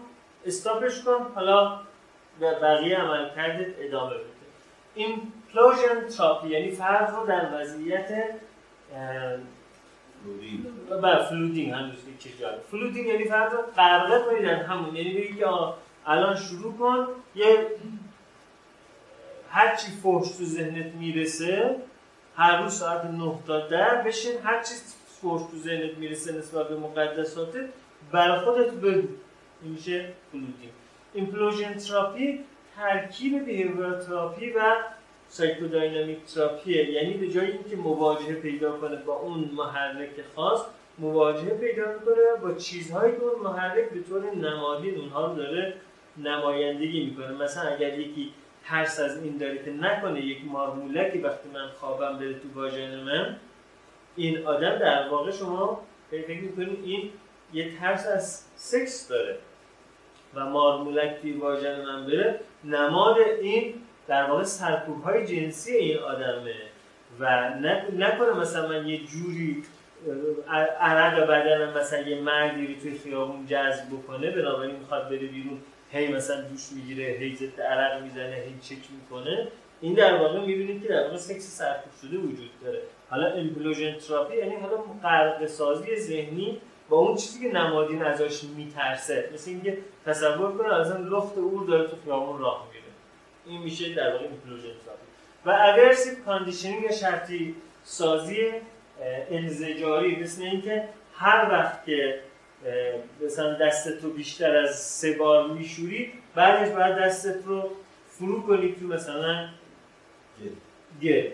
استاپش کن حالا به بقیه عمل کردت ادامه بده. ایمپلوژن تراپی یعنی فرد رو در وضعیت رودی و فلودینگ هنوز جالب فلودینگ یعنی فرد رو غرقه کنی در همون یعنی بگی که الان شروع کن یه هر چی فحش تو ذهنت می‌رسه هر روز ساعت 9 تا 10 بشین هر چی فحش تو ذهنت می‌رسه نسبت به مقدساتت بر خودت بگو. این میشه flooding implosion therapy ترکیب behavior therapy و psychodynamic therapy ه یعنی به جای اینکه مواجهه پیدا کنه با اون محرک خاص مواجهه پیدا می‌کنه با چیزهایی که اون محرک به طور نمادین اونها رو داره نمایندگی می‌کنه. مثلا اگر یکی ترس از این داره که نکنه یک مارمولکی وقتی من خوابم بره تو واژن من این آدم در واقع شما فکر می‌کنید این یه ترس از سکس داره و مارمولک توی واژن من بره نماد این در واقع سرکوب های جنسی این آدمه و نکنه مثلا من یه جوری عرق بدنم مثلا یه مردی رو توی خیابون جذب بکنه بنابراین می‌خواد بره بیرون هی مثلا دوش می‌گیره هی ضد عرق می‌زنه هی چک می‌کنه. این در واقع می‌بینید که در واقع سکس سرکوب شده وجود داره. حالا implosion therapy یعنی حالا غرق سازی ذهنی با اون چیزی که نمادین ازش میترسه مثل اینکه تصور کنه از این لخت و عور داره تو خیابون راه میره این میشه در واقع تراپی و aversive conditioning یا شرطی سازی انزجاری مثل اینکه هر وقت که مثلا دستت رو بیشتر از سه بار میشوری بعدش بعد دستت رو فرو کنی تو مثلا گل.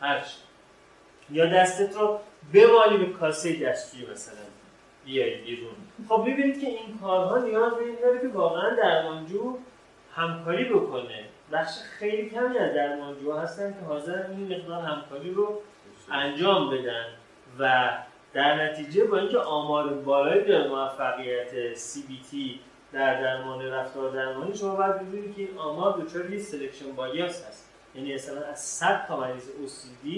هرچی یا دستت رو بمالی به کاسه دستشویی مثلا. بیایی بیرون. خب ببینید که این کارها نیاز به این داره که واقعا درمانجو همکاری بکنه. بخش خیلی کمی از درمانجوها هستن که حاضر این مقدار همکاری رو انجام بدن و در نتیجه با اینکه آمار بالایی داره موفقیت CBT در درمان رفتار درمانی شما باید ببینید که این آمار دچار یه selection bias هست. یعنی مثلا از 100 تا مریض OCD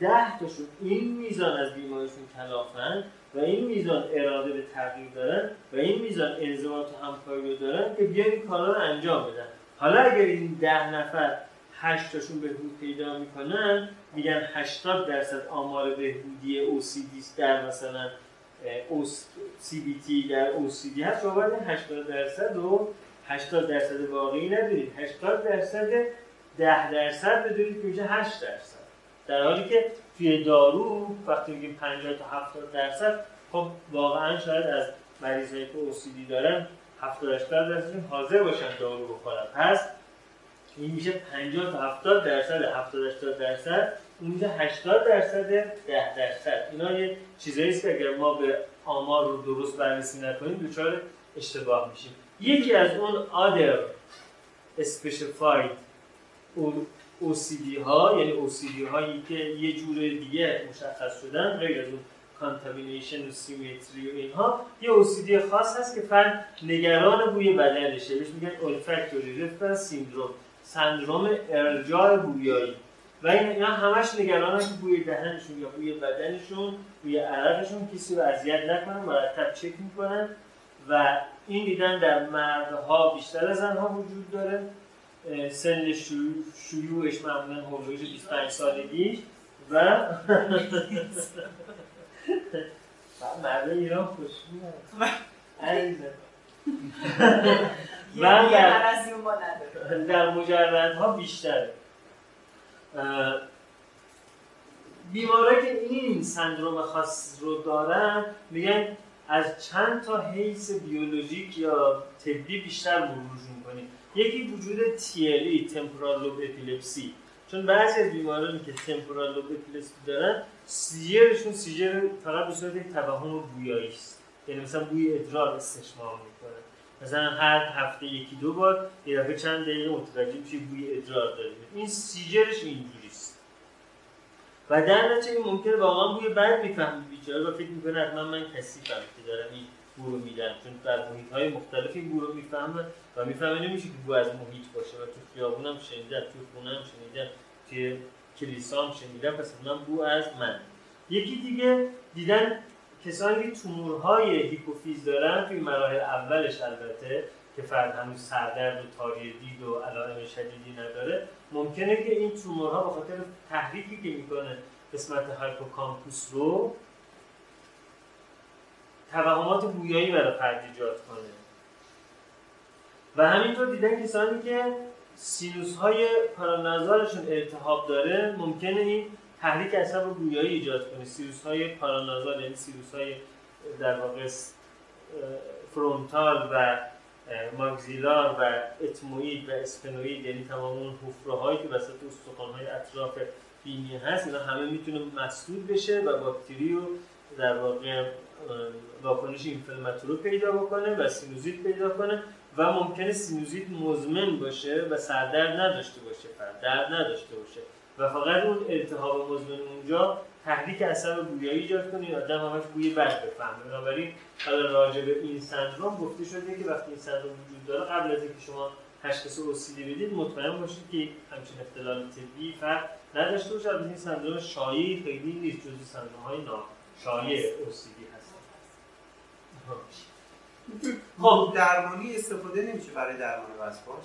10 تاشون این میزان از بیماریشون کلافن و این میزان اراده به تغییر دارن و این میزان انضباط و همکاری رو دارن که بیان این کارا رو انجام بدن. حالا اگر این ده نفر هشت تاشون بهبود پیدا می‌کنن میگن 80 درصد آمار بهبودی OCD در مثلا CBT در OCD هست شما باید 80 درصد و 80 درصد واقعی ندارید 80 درصد 10 درصد بدونید که میشه 8 درصد. در حالی که توی دارو وقتی میگیم 50 تا 70 درصد خب واقعا شاید از مریضایی که OCD دارن 70 80 درصد حاضر باشن دارو بخورن. پس این میشه 50 تا 70 درصد 70 80 درصد اون میشه 80 درصد 10 درصد. اینا یه چیزایی است که اگر ما به آمار رو درست بررسی نکنیم دچار اشتباه میشیم. یکی از اون other specified OCD ها یعنی OCD هایی که یه جور دیگه مشخص شدن غیر از اون contamination و symmetry و اینها یه OCD خاص هست که فرد نگران بوی بدنشه. بهش میگن olfactory reference syndrome سندروم ارجاع بویایی. و این همش نگرانن که بوی دهنشون یا بوی بدنشون بوی عرقشون کسی رو اذیت نکنن مرتب چک می‌کنن و این دیدن در مردها بیشتر از زنها وجود داره. سن شیوعش معمولا حدود 25 سالگی و مرد ایران خوشبو و در, مجردها بیشتره. بیمارایی که این سندروم خاص رو دارن میگن از چند تا حیث بیولوژیک یا طبی بیشتر می‌کنیم یکی وجود تیلی تمپورال لوب اپیلپسی چون بعضی از بیمارانی که تمپورال لوب اپیلپسی دارن سیجرشون سیجر فقط به صورت توهم بویایی است. یعنی مثلا بوی ادرار استشمام می‌کنن مثلا هر هفته یکی دو بار یه دفعه چند دقیقه متوجه میشه بوی ادرار داره. این سیجرش اینجوریست و در نتیجه ممکنه واقعا بوی بد می‌فهمه بیچاره و فکر می‌کنه حتما من کسی که دارم این بو رو میدم چون در محیط های مختلف این بو رو می‌فهمه و می‌فهمه نمیشه که بو از محیط باشه و تو خیابون هم شنیدم تو خونه هم شنیدم توی کلیسا هم شنیدم پس این بو از من. یکی دیگه دیدن کسانی که تومورهای هیپوفیز دارن توی مراحل اولش البته که فرد هنوز سردرد و تاری دید و علائم شدیدی نداره. ممکنه که این تومورها به خاطر تحریکی که می‌کنه قسمت hippocampus رو توهمات بویایی برای فرد ایجاد کنه. و همینطور دیدن کسانی که سینوس های پارانازالشون التهاب داره ممکنه این تحریک عصب بویایی ایجاد کنه. سیروس های پارانازال یعنی سیروس های در واقع فرونتال و ماگزیلار و اتموید و اسفنوید یعنی تمام اون حفره هایی که وسط استخوان های اطراف بینی هست اینا همه می‌تونه مسدود بشه و باکتری رو در واقع واکنش inflammatory پیدا بکنه و سینوزیت پیدا کنه و ممکنه سینوزیت مزمن باشه و سردرد نداشته باشه فرد درد نداشته باشه. و فقط اون التهاب مزمن اونجا تحریک عصب بویایی ایجاد کنه آدم همش بوی بد بفهمه. بنابراین حالا راجع به این سندروم گفته شده که وقتی این سندروم وجود داره قبل از اینکه شما تشخیص OCD بدید مطمئن باشید که همچین اختلال طبی فرق نداشته باشه. این سندروم شایعی خیلی نیست جزو سندروم های ناشایع OCD هست. خب درمانی استفاده نمیشه برای درمان وسواس.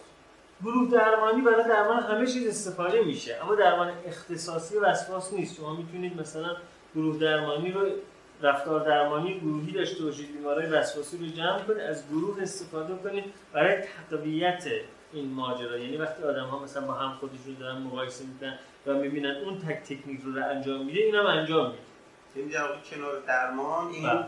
گروه درمانی برای درمان همه چیز استفاده میشه اما درمان اختصاصی وسواس نیست. شما می‌تونید مثلا گروه درمانی رو رفتار درمانی گروهی داشته باشید بیمارای وسواسی رو جمع کنید از گروه استفاده کنید برای تقویت این ماجرا. یعنی وقتی آدم ها مثلا با هم خودشون دارن مقایسه می‌کنن و می‌بینن اون تک تکنیک رو, انجام میده اینم انجام میده. یعنی در کنار درمان این بله.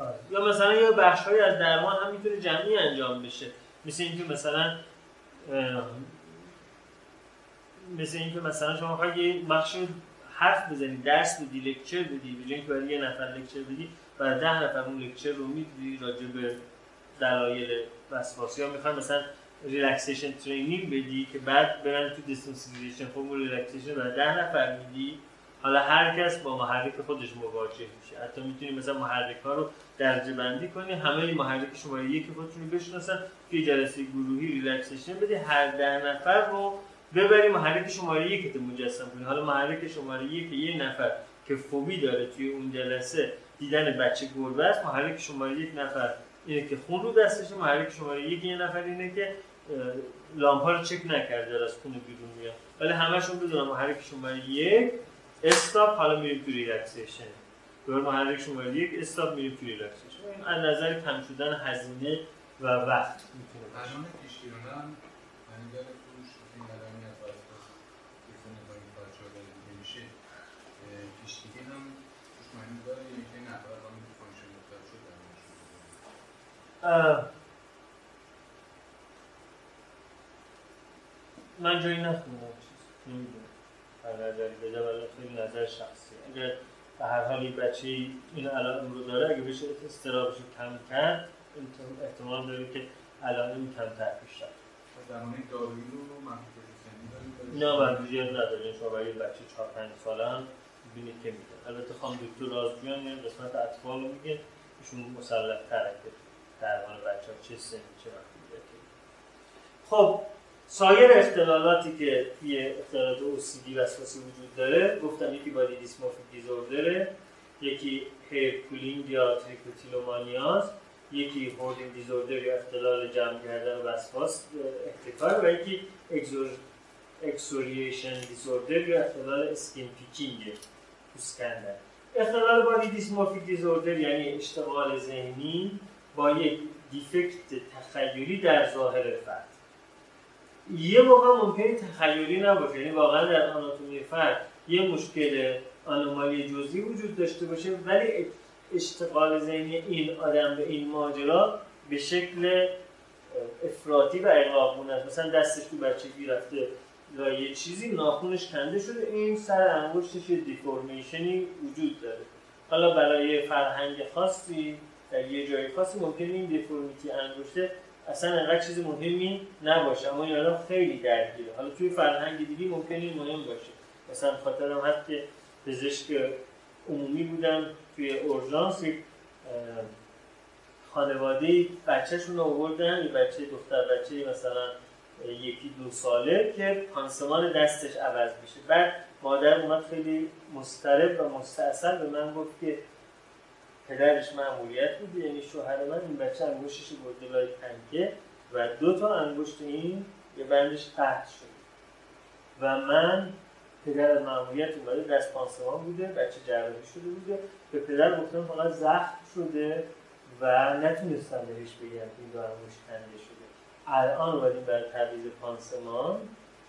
آره. یا مثلا یا بخش های از درمان هم می‌تونه جمعی انجام بشه. مثل اینکه مثلا مثل اینکه مثلا شما خواهی یه بخش حرف بزنی درس بدی لکچر بدی به اینکه برای یه نفر لکچر بدی برای ده نفر اون لکچر رو میدی راجع به دلایل وسواسی. یا می‌خوای مثلا relaxation training بدی که بعد برن تو desensitization خب اون relaxation برای ده نفر میدی. حالا هر کس با محرک خودش مواجه میشه. حتی می‌تونی مثلا محرک ها رو درجه بندی کنی همه محرک شماره یک خودشون رو بشناسن توی جلسه گروهی relaxation بدی هر ده نفر رو ببری محرک شماره یک رو مجسم کنی. حالا محرک شماره یک یه نفر که فوبی داره توی اون جلسه دیدن بچه گربه است محرک شماره یک نفر اینه که خون رو دستشه محرک شماره یک یه نفر اینه که لامپا رو چک نکرده از خون بیرون میاد. ولی همشون بدونن محرک شماره یک stop حالا میریم تو relaxation. دور محرک شماره یک stop میریم تو relaxation. این از نظر کم شدن هزینه و وقت می‌تونه باشه. من جایی نخوندم. چیز. نمی‌دونم. نظری بده ولی خیلی نظر شخصی. اگر به هر حال یک بچه این علائم رو داره اگه بشه استرابش رو کم کرد احتمال- داره که علائم کمتر پیش رفت درمانه دارویی رو نه زیاد نداره این شما برای بچه 4 5 ساله هم ببینید که میده البته خانم دکتر رازجویان یه قسمت اطفال رو میگه ایشون مسلح تره که درمان بچه ها چه سنی چه میده خب سایر اختلالاتی که توی اختلالات OCD وسواسی وجود داره گفتم یکی body dysmorphic disorder ه یکی hair یا trichotillomania ست یکی hoarding disorder یا اختلال جمع کردن وسواس احتکار و یکی excor excoriation disorder یا اختلال skin picking پوست اختلال بادی دیسمورفیک دیزوردر یعنی اشتغال ذهنی با یک دیفکت تخیلی در ظاهر فرد. یه موقع ممکنه تخیلی نباشه. یعنی واقعا در آناتومی فرد یه مشکل آنومالی جزئی وجود داشته باشه ولی اشتغال ذهنی این آدم به این ماجرا به شکل افراطی و اقاقون است. مثلا دستش تو بچگی رفته یا یه چیزی ناخونش کنده شده این سر انگشتش یه دیفورمیشنی وجود داره. حالا برای فرهنگ خاصی در یه جای خاصی ممکنه این دیفورمیتی انگشته اصلا انقدر چیز مهمی نباشه اما این آدم خیلی درگیره. حالا توی فرهنگ دیگه ممکنه این مهم باشه. مثلا خاطرم هست که پزشک عمومی بودم توی اورژانس یک خانواده بچهشون آوردن یه بچه دختر بچه مثلا یکی دو ساله که پانسمان دستش عوض میشه. بعد مادر اومد خیلی مضطرب و مستاصل به من گفت که پدرش مأموریت بود یعنی شوهر من این بچه انگشتش رو برده لای تنکه و دو تا انگشت این یه بندش قطع شده. و من پدر از مأموریت اومده دست پانسمان بوده بچه جراحی شده بوده. به پدر گفتم فقط زخم شده و نتونستم بهش بگم این دو انگشت کنده شده. الان اومدیم برای تعویض پانسمان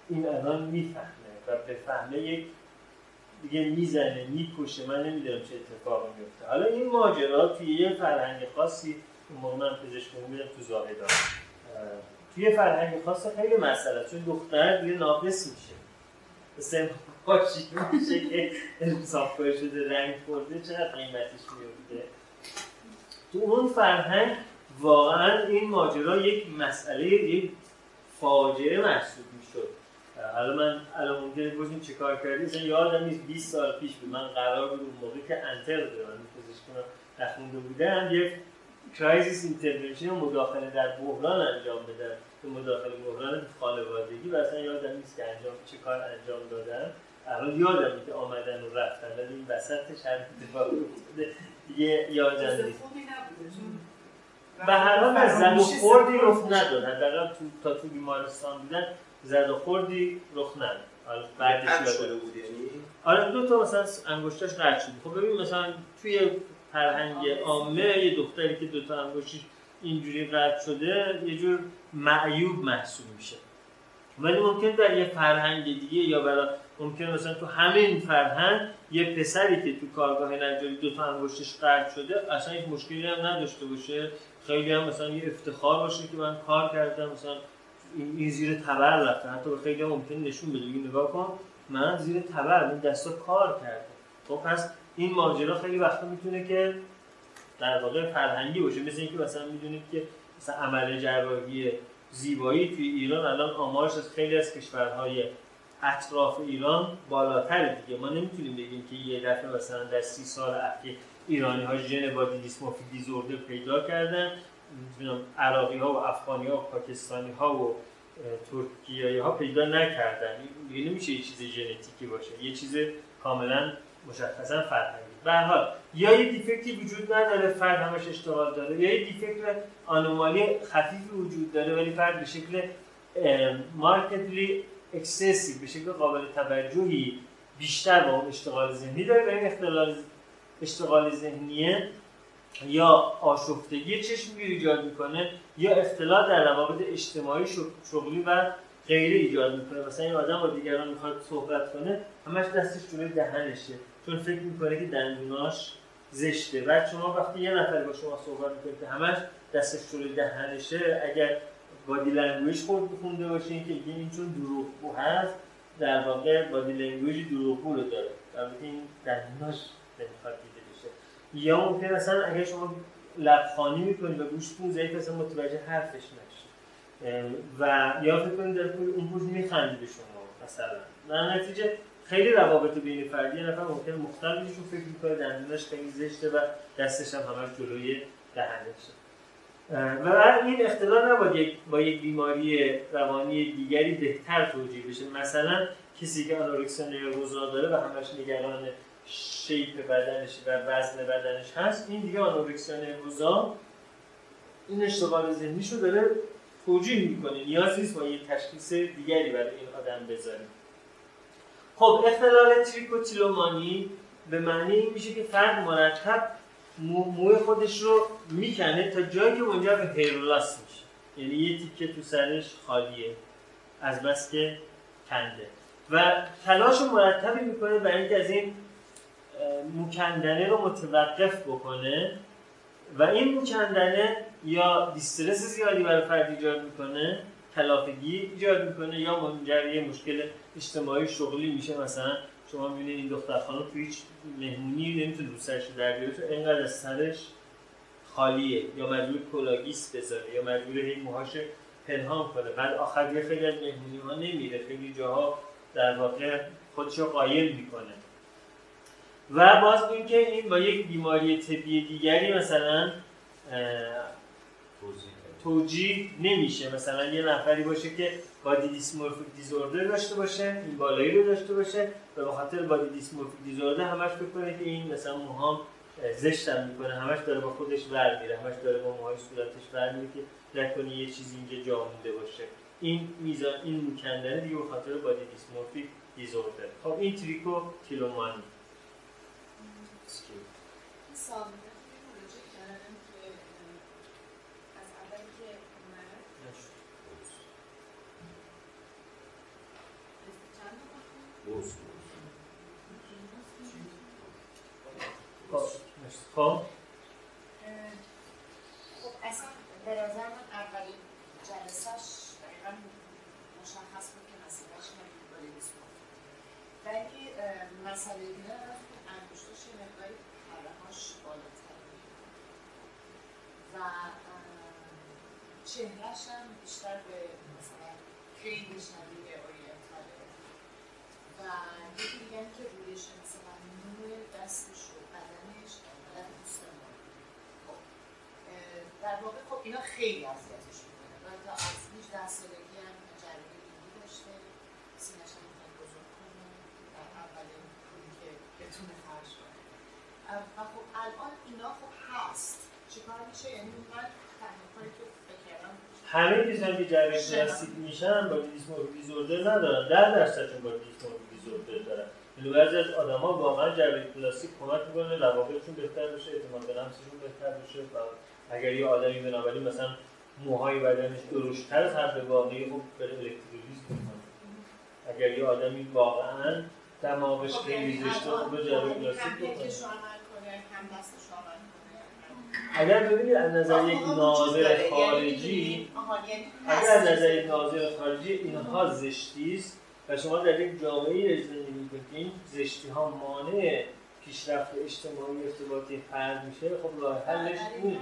این الان می‌فهمه و بفهمه یک دیگه می‌زنه می‌کشه من نمی‌دونم چه اتفاقی میفته حالا این ماجرا توی یه فرهنگ خاصی اون موقع من پزشک بودم تو زاهدان اه، توی فرهنگ خاص خیلی مسئله. چون دختر دیگه ناقص میشه مثل باشی میشه که صافکار شده رنگ خورده چقدر قیمتش میفته تو اون فرهنگ واقعا این ماجرا یک مسئله یک فاجعه محسوب حالا من الان ممکنه باشیم چه کار کردی؟ مثلا یادم نیست 20 سال پیش بود من قرار بود اون موقع که انتر دارم پزشکی رو نخونده بودم یک کرایزیس اینترونشن مداخله در بحران انجام بدن که مداخله بحران خانوادگی و اصلا یادم نیست که انجام چه کار انجام دادن الان یادم که آمدن و رفتن ولی این وسطش هر اتفاقی افتاده. دیگه یادم نیست. به هر حال نه زد و خوردی رخ نداد. حداقل تو تا تو بیمارستان بودن زد و خوردی رخ نداد حالا بعدش شده بود یعنی؟ آره دو تا مثلا انگشتاش قطع شده. خب ببین مثلا توی فرهنگ عامه یه دختری که دو تا انگشتش اینجوری قطع شده یه جور معیوب محسوب میشه. ولی ممکن در یه فرهنگ دیگه یا برای ممکن مثلا تو همین فرهنگ یه پسری که تو کارگاه نجاری دو تا انگشتش قطع شده اصلا هیچ مشکلی هم نداشته باشه. خیلی هم مثلا یه افتخار باشه که من کار کردم مثلا این این زیر تبر رفتن. حتی به خیلی ممکن نشون بده. بگی نگاه کن. من زیر تبر این دستا کار کردم خب پس این ماجرا خیلی وقتا می‌تونه که در واقع فرهنگی باشه. مثل اینکه مثلا می‌دونید که مثلا عمل جراحی زیبایی توی ایران الان آمارش از خیلی از کشورهای اطراف ایران بالاتر دیگه. ما نمی‌تونیم بگیم که یه دفعه مثلا در سی سال اخیر ایرانی ها ژن بادی دیسمورفیک دیزوردر پیدا کردن. عراقی ها و افغانی ها و پاکستانی ها و ترکیایی ها پیدا نکردن. این دیگه نمیشه یه چیز ژنتیکی باشه. یه چیز کاملا مشخصا فرهنگی. به حال یا یه defect ی وجود نداره فرد همش اشتغال داره یا یه defect anomaly خفیفی وجود داره ولی فرد به شکل markedly excessive به شکل قابل توجهی بیشتر با اشتغال ذهنی داره. و این اختلال اشتغال ذهنیه یا آشفتگی چشمگیر ایجاد می‌کنه یا اختلال در روابط اجتماعی شغ- شغلی و غیره ایجاد می‌کنه. مثلا این آدم با دیگران می‌خواد صحبت کنه همش دستش جلوی دهنشه. چون فکر می‌کنه که دندوناش زشته. بعد شما وقتی یه نفر با شما صحبت می‌کنه که همش دستش جلوی دهنشه اگر body language خود خونده باشین که میگه این چون دروغگو هست در واقع body language دروغگو رو داره. در این دندوناش نمی‌خواد یا ممکن مثلا اگر شما لبخوانی می‌کنید و گوشتون ضعیفه اصلا متوجه حرفش نشید و یا فکر کنید در اون پوز میخندید به شما مثلا. در نتیجه خیلی روابط بین فردی یه نفر ممکن مختلفشون فکر می‌کنه دندونش خیلی زشته و دستش هم همش جلوی دهنشه و این اختلال نباید با یک بیماری روانی دیگری بهتر توجیه بشه. مثلا کسی که آنورکسیا نروزا داره و همش نگران شیپ بدنش و وزن بدنش هست این دیگه آنورکسیا نروزا این اشتغال ذهنیش رو داره توجیه می‌کنه نیاز نیست با یه تشخیص دیگری برای این آدم بذاریم. خب اختلال تریکوتیلومانی به معنی این میشه که فرد مرتب مو- موی خودش رو می‌کنه تا جایی که منجر به هیرولاس میشه. یعنی یه تیکه تو سرش خالیه از بس که کنده. و تلاش مرتبی می‌کنه برای اینکه از این مو کندنه رو متوقف بکنه و این مو کندنه یا distress زیادی برای فرد ایجاد می‌کنه کلافگی ایجاد می‌کنه یا منجر یه مشکل اجتماعی شغلی میشه. مثلا شما می‌بینید این دختر خانم تو هیچ مهمونی نمی‌تونه روسریش رو در بیاره چون اینقدر از سرش خالیه یا مجبور کلاه‌گیس بذاره یا مجبور هی موهاش پنهان کنه. بعد آخر یه خیلی از مهمونی ها نمیره خیلی جاها در واقع خودش رو قایم می‌کنه. و باز اینکه این با یک بیماری طبی دیگری مثلا توجیه نمیشه. مثلا یه نفری باشه که بادی دیسمورفیک دیزوردر داشته باشه این بالایی رو داشته باشه و به خاطر بادی دیسمورفیک دیزوردر همش فکر کنه که این مثلا موهام زشتم می‌کنه. همش داره با خودش ور میره همش داره با موهای صورتش ور میره که نکنه یه چیزی اینجا جا مونده باشه. این میزان این مکندنه دیگه به خاطر بادی دیسمورفیک دیزوردر خب این تریکو تیلومانی سابقه مراجعه کردم که اه، از اولی که اومد. چند تا خب اصلا به نظر من اولین جلسهش دقیقا مشخص بود که مسئلهش نمی‌دونی باری ولی اه، مسئله دیگه انگشتش یه مقداری پرهاش بالاتر و اه، چهرهش هم بیشتر به مثلا خیلی شبیه اورینتاله و یکی دیگه که رویش مثلا نور دستش و بدنش بدن دوست ما خب اه، اینا خیلی اذیتش می‌کنه. و تا از 18 سالگی هم جریان بینی داشته. سینش هم می‌خواد بزرگ کنه. در اولین پولی که بتونه خرج کنه. و خب الان اینا خب هست. چیکار میشه؟ یعنی من همه کسانی که جراحی پلاستیک میشن با دیسمورفی دیزوردر ندارن. در درصدشون با دیسمورفی دیزوردر دارن. یعنی بعضی از آدما واقعا جراحی پلاستیک کمک می‌کنه روابطشون بهتر بشه اعتماد به نفسشون بهتر بشه و اگر یه آدمی بنابراین مثلا موهای بدنش درشتتر از حد واقعی خب بره الکترولیز بکنه. اگر یه آدمی واقعا دماغش خب خیلی یعنی زشته خب به جراحی پلاستیک بکنه. اگر ببینید از نظر یک ناظر. یعنی خارجی یعنی اگر از. نظر یک ناظر خارجی اینها زشتی است و شما در یک جامعه زندگی می‌کنید که این زشتی ها مانع پیشرفت اجتماعی ارتباطی فرد میشه خب راه حلش این.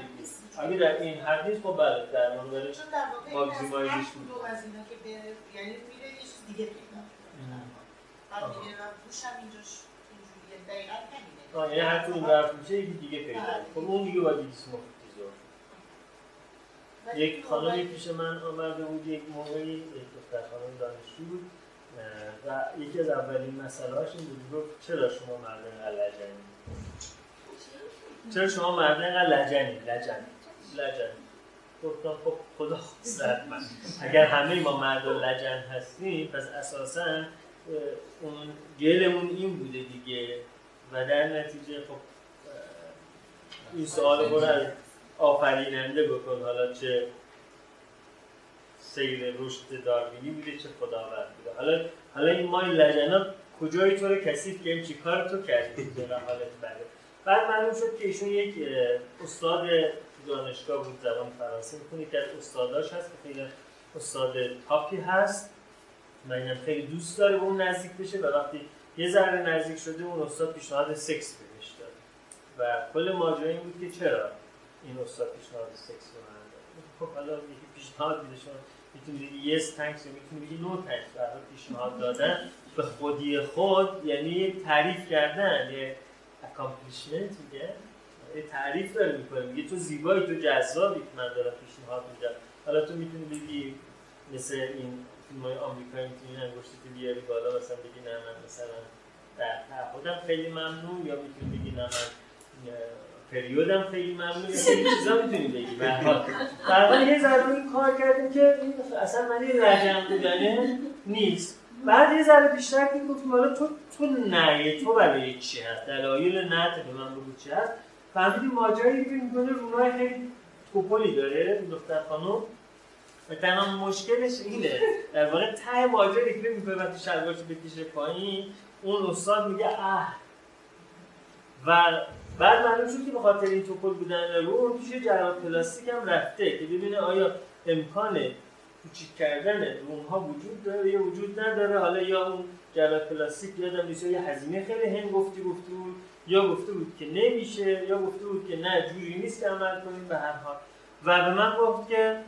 اگه در این حد نیست خب بله در مورد چون در واقع این از ماکسیمایزش می‌کنه. کدوم از اینا که به یعنی میره یه چیز دیگه پیدا. بعد میگه من گوشم اینجاش اینجوریه دقیقا یعنی هر کدوم رفت میشه یکی دیگه پیدا می‌کنه. خب اون دیگه باید دیسمورفیزور ولی یک خانمی موقعی- پیش من آمده بود یک موقعی یک دختر خانم دانشجو و یکی از اولین مسئلهاش این بود گفت چرا شما مرد اینقدر لجنی چرا شما مرد اینقدر لجنی لجنی لجنی گفتم خب خدا خواست من. اگر همه ما مرد لجن هستیم پس اساسا اون گلمون این بوده دیگه. و در نتیجه خب این سوال رو از آفریننده بکن. حالا چه سیر رشد داروینی بوده چه خداوند بوده حالا حالا این ما این لجنا کجای تو رو کثیف کردیم چی کار تو کردیم که حالت بده. بعد معلوم شد که ایشون یک استاد دانشگاه بود زبان فرانسه می‌کنه که از استاداش هست که خیلی استاد تاپی هست. اینم خیلی دوست داره به اون نزدیک بشه. و وقتی یه ذره نزدیک شده اون استاد پیشنهاد سکس بهش داد. و کل ماجرا این بود که چرا این استاد پیشنهاد سکس داد به من خب حالا یکی پیشنهاد میده شما می‌تونی بگی yes thanks یا می‌تونی بگی no thanks به هر حال پیشنهاد دادن به خودی خود یعنی تعریف کردن یه a compliment میگه. تعریف داره می‌کنه میگه تو زیبایی تو جذابی که من دارم پیشنهاد میدم. حالا تو می‌تونی بگی مثل این فیلم های آمریکایی می‌تونی انگشتتو بیاری بالا مثلا بگی نه من مثلا در تعهدم خیلی ممنون. یا می‌تونی بگی نه من پریودم خیلی ممنون. یا خیلی چیزا می‌تونی بگی. به حال. یه ذره این کار کردیم که این اصلا من یه لجن بودنه نیست. بعد یه ذره بیشتر که گفتیم حالا تو تو نه تو برای چی هست؟ دلایل نه به من بگو چی هست. فهمیدیم ماجرایی که می‌کنه رونای خیلی توپلی داره این دختر خانم. و تنها مشکلش اینه. در واقع ته ماجرا که می‌کنه وقتی شلوارش بکشه پایین اون استاد میگه اه. و بعد معلوم شد که به خاطر این توپل بودن رو اون پیش جراح پلاستیک هم رفته که ببینه آیا امکان کوچیک کردن اونها وجود داره یا وجود نداره. حالا یا اون جراح پلاستیک یادم نیست یه هزینه خیلی هم گفتی گفته بود یا گفته بود که نمیشه یا گفته بود که نه جوری نیست که عمل کنیم به هر حال. و به من گفت که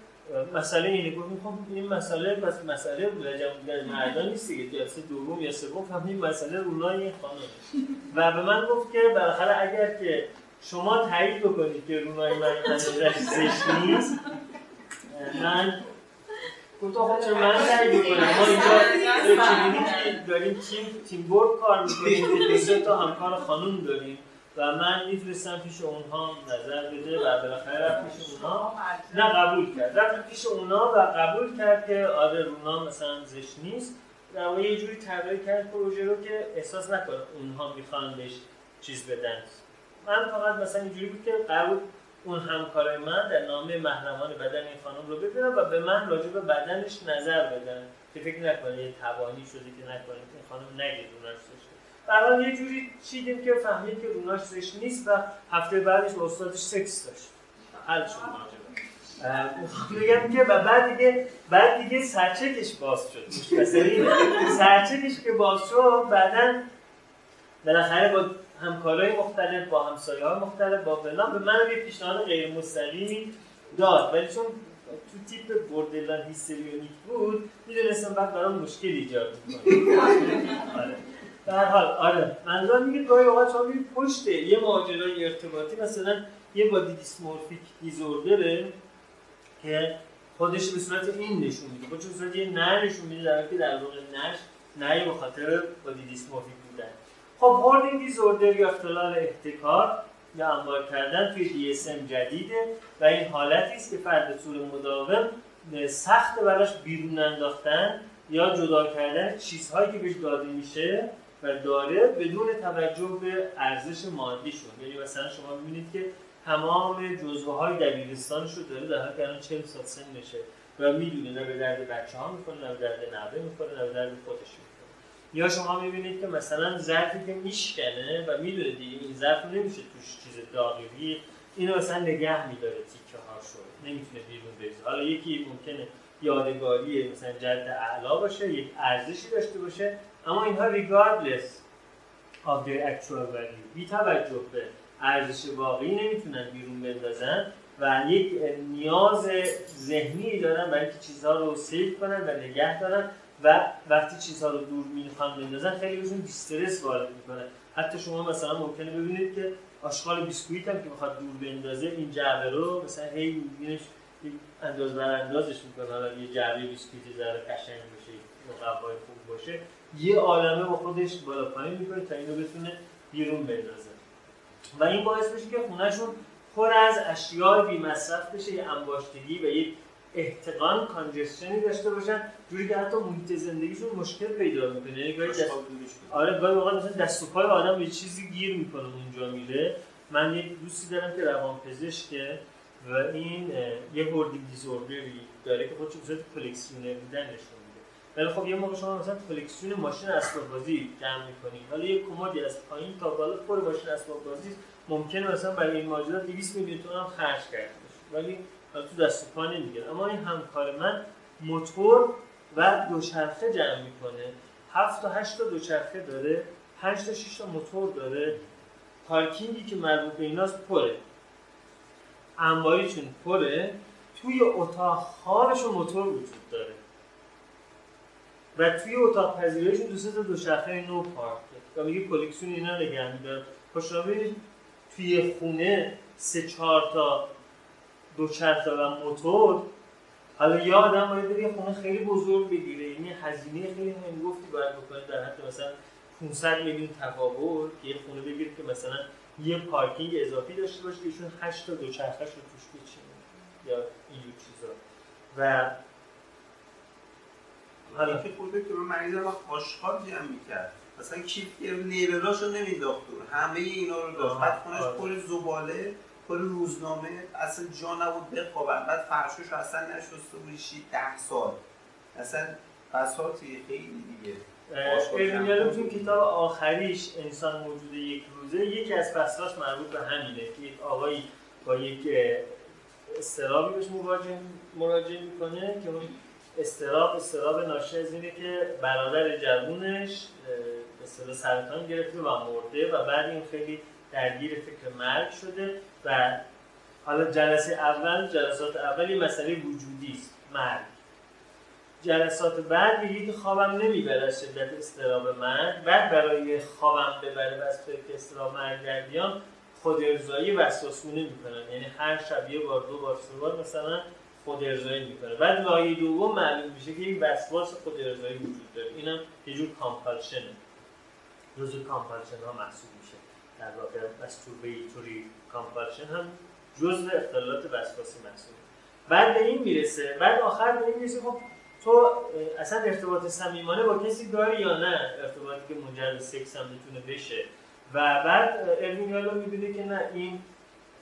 مسئله اینه گفت می‌خوام این مسئله بس مسئله لجن بودن مردان نیست دیگه جلسه دوم یا سوم فهمیدیم مسئله رونای این خانم. و به من گفت که بالاخره اگر که شما تایید بکنید که رونای من زشت نیست من گفتم خب چرا من تایید بکنم ما اینجا داریم تیم تیم بورد کار می‌کنیم که دو تا همکار خانوم داریم. و من می‌تونستم پیش اونها نظر بده و بالاخره رفت پیش اونها. نه قبول کرد. رفت پیش اونا و قبول کرد که آره رونا مثلا زشت نیست. در یه جوری طراحی کرد پروژه رو که احساس نکنه اونها می‌خوان بهش چیز بدن. من فقط مثلا اینجوری بود که قرار اون همکارای من در نامه محرمان بدن این خانم رو ببینم و به من راجع به بدنش نظر بدن که فکر نکنه یه توانی شده که نکنه. این خانم نگه برحال یه جوری چیدیم که فهمید که روناش زشت نیست و هفته بعدش با استادش سکس داشت. حل شد می‌خوام بگم که و بعد دیگه بعد دیگه سرچکش باز شد. سرچکش که باز شد بعدا بالاخره با همکارای مختلف با همسایه های مختلف با فلان به من یه پیشنهاد غیر مستقیمی داد. ولی چون تو تیپ بردلان هیستریونیک بود می‌دونستم بعد برام مشکل ایجاد می‌کنه. آره. به هر حال آره. منظورم میگه گاهی اوقات شما پشت یه ماجرای ارتباطی مثلا یه بادی دیسمورفیک دیزوردره که خودش به صورت این نشون میده. خودش به صورت یه نه نشون میده در که در واقع نش نه به خاطر بادی دیسمورفیک بودن. خب هوردینگ دیزوردر یا اختلال احتکار یا انبار کردن توی DSM جدیده و این حالتی است که فرد طور مداوم سخت براش بیرون انداختن یا جدا کردن چیزهایی که بهش داده میشه. و داره بدون توجه به ارزش مادیشون یعنی مثلا شما می‌بینید که تمام جزوه های دبیرستانش رو داره در حالی که الان 40 سال سن نشه و می‌دونه نه به درد بچه ها می‌کنه نه به درد نوه می‌کنه نه به درد خودش می‌کنه یا شما می‌بینید که مثلا ظرفی که میشکنه و می‌دونه دیگه این ظرف نمیشه توش چیز داغی اینو مثلا نگه میداره تیکه ها شد. نمی‌تونه بیرون بریزه. حالا یکی ممکنه یادگاری مثلا جد اعلا باشه یک ارزشی داشته باشه اما اینها regardless of their actual value. بی توجه به ارزش واقعی نمی‌تونن بیرون بندازن و یک نیاز ذهنی دارن برای اینکه چیزها رو save کنن و نگه دارن و وقتی چیزها رو دور می‌خوان بندازن خیلی بهشون distress وارد می‌کنه. حتی شما مثلا ممکنه ببینید که آشغال بیسکویت هم که بخواد دور بندازه این جعبه رو مثلا هی می‌بینتش برانداز براندازش می‌کنه حالا یه جعبه بیسکویت ذره قشنگ باشه مقوای خوب باشه. یه عالمه با خودش بالا پایین می‌کنه تا اینو بتونه بیرون بندازه. و این باعث میشه که خونهشون پر از اشیاء بی مصرف بشه یه انباشتگی و یک احتقان کانجستشنی داشته باشن جوری که حتی محیط زندگیشون مشکل پیدا می‌کنه. یعنی گاهی دست... آره گاهی واقعا مثلا دست و پای آدم به چیزی گیر می‌کنه اونجا میره. من یه دوستی دارم که روان پزشکه و این یه هوردینگ دیزوردری داره که خودش به صورت کلکسیونر بودن نشون ولی خب یه موقع شما مثلا کلکسیون ماشین اسباب بازی جمع می‌کنید حالا یه کمدی از پایین تا بالا پر ماشین اسباب بازی ممکنه مثلا برای این ماجرا 200 میلیون تومان هم خرج کرده ولی تو دست پا نمی‌گیره. اما این همکار من موتور و دوچرخه جمع می‌کنه. هفت تا هشت تا دوچرخه داره. 5 تا 6 تا موتور داره. پارکینگی که مربوط به ایناست پره. انباریشون پره. توی اتاق خوابشون موتور وجود داره. و توی اتاق پذیرایشون دو تا دوچرخه نو پارک و میگه کلکسیون اینا نگه میداره خوش توی خونه سه چهار تا دوچرخه و موتور. حالا یه آدم باید بره خونه خیلی بزرگ بگیره. یعنی هزینه خیلی هنگفتی باید بکنه در حد مثلا 500 میلیون تفاوت. که یه خونه بگیره که مثلا یه پارکینگ اضافی داشته باشه که ایشون 8 تا دوچرخه‌ش رو توش بچینه. یا اینجور چیزا. و حالا. خود که من مریضم آشغال جمع می‌کرد. مثلا کیف نیرراشو نمینداخت همه اینا رو داشت. بعد خونش پر زباله پر روزنامه. اصلا جا نبود بخوابن بعد فرشوش اصلا نشسته بودی ده سال. اصلا بساطی خیلی دیگه. ارمینیالو تو کتاب آخریش انسان موجود یک روزه. یکی از فصلاش مربوط به همینه که یک آقایی با یک استرابی بهش مراجعه مراجعه می‌کنه که اون استراب استراب ناشی از اینه که برادر جوونش مثلا سرطان گرفته و مرده و بعد این خیلی درگیر فکر مرگ شده و حالا جلسه اول جلسات اول یه مسئله وجودی است مرگ. جلسات بعد میگه که خوابم نمی‌بره شدت استراب مرگ. بعد برای خوابم ببره و از که استراب مرگ در بیام خود ارزایی وسواسونه می‌کنن یعنی هر شب یه بار دو بار سه بار مثلا خود ارزایی می‌کنه. بعد لایه دوم معلوم میشه که این وسواس خود ارزایی وجود داره. اینم یه جور کامپالشنه جزء کامپالشن ها محسوب میشه. در واقع مستوربیتوری کامپالشن هم جزء اختلالات وسواسی محسوب بعد به این می‌رسه. بعد آخر به این می‌رسه خب تو اصلا ارتباط صمیمانه با کسی داری یا نه؟ ارتباطی که منجر به سکس هم می‌تونه بشه. و بعد ارمین می‌بینه که نه این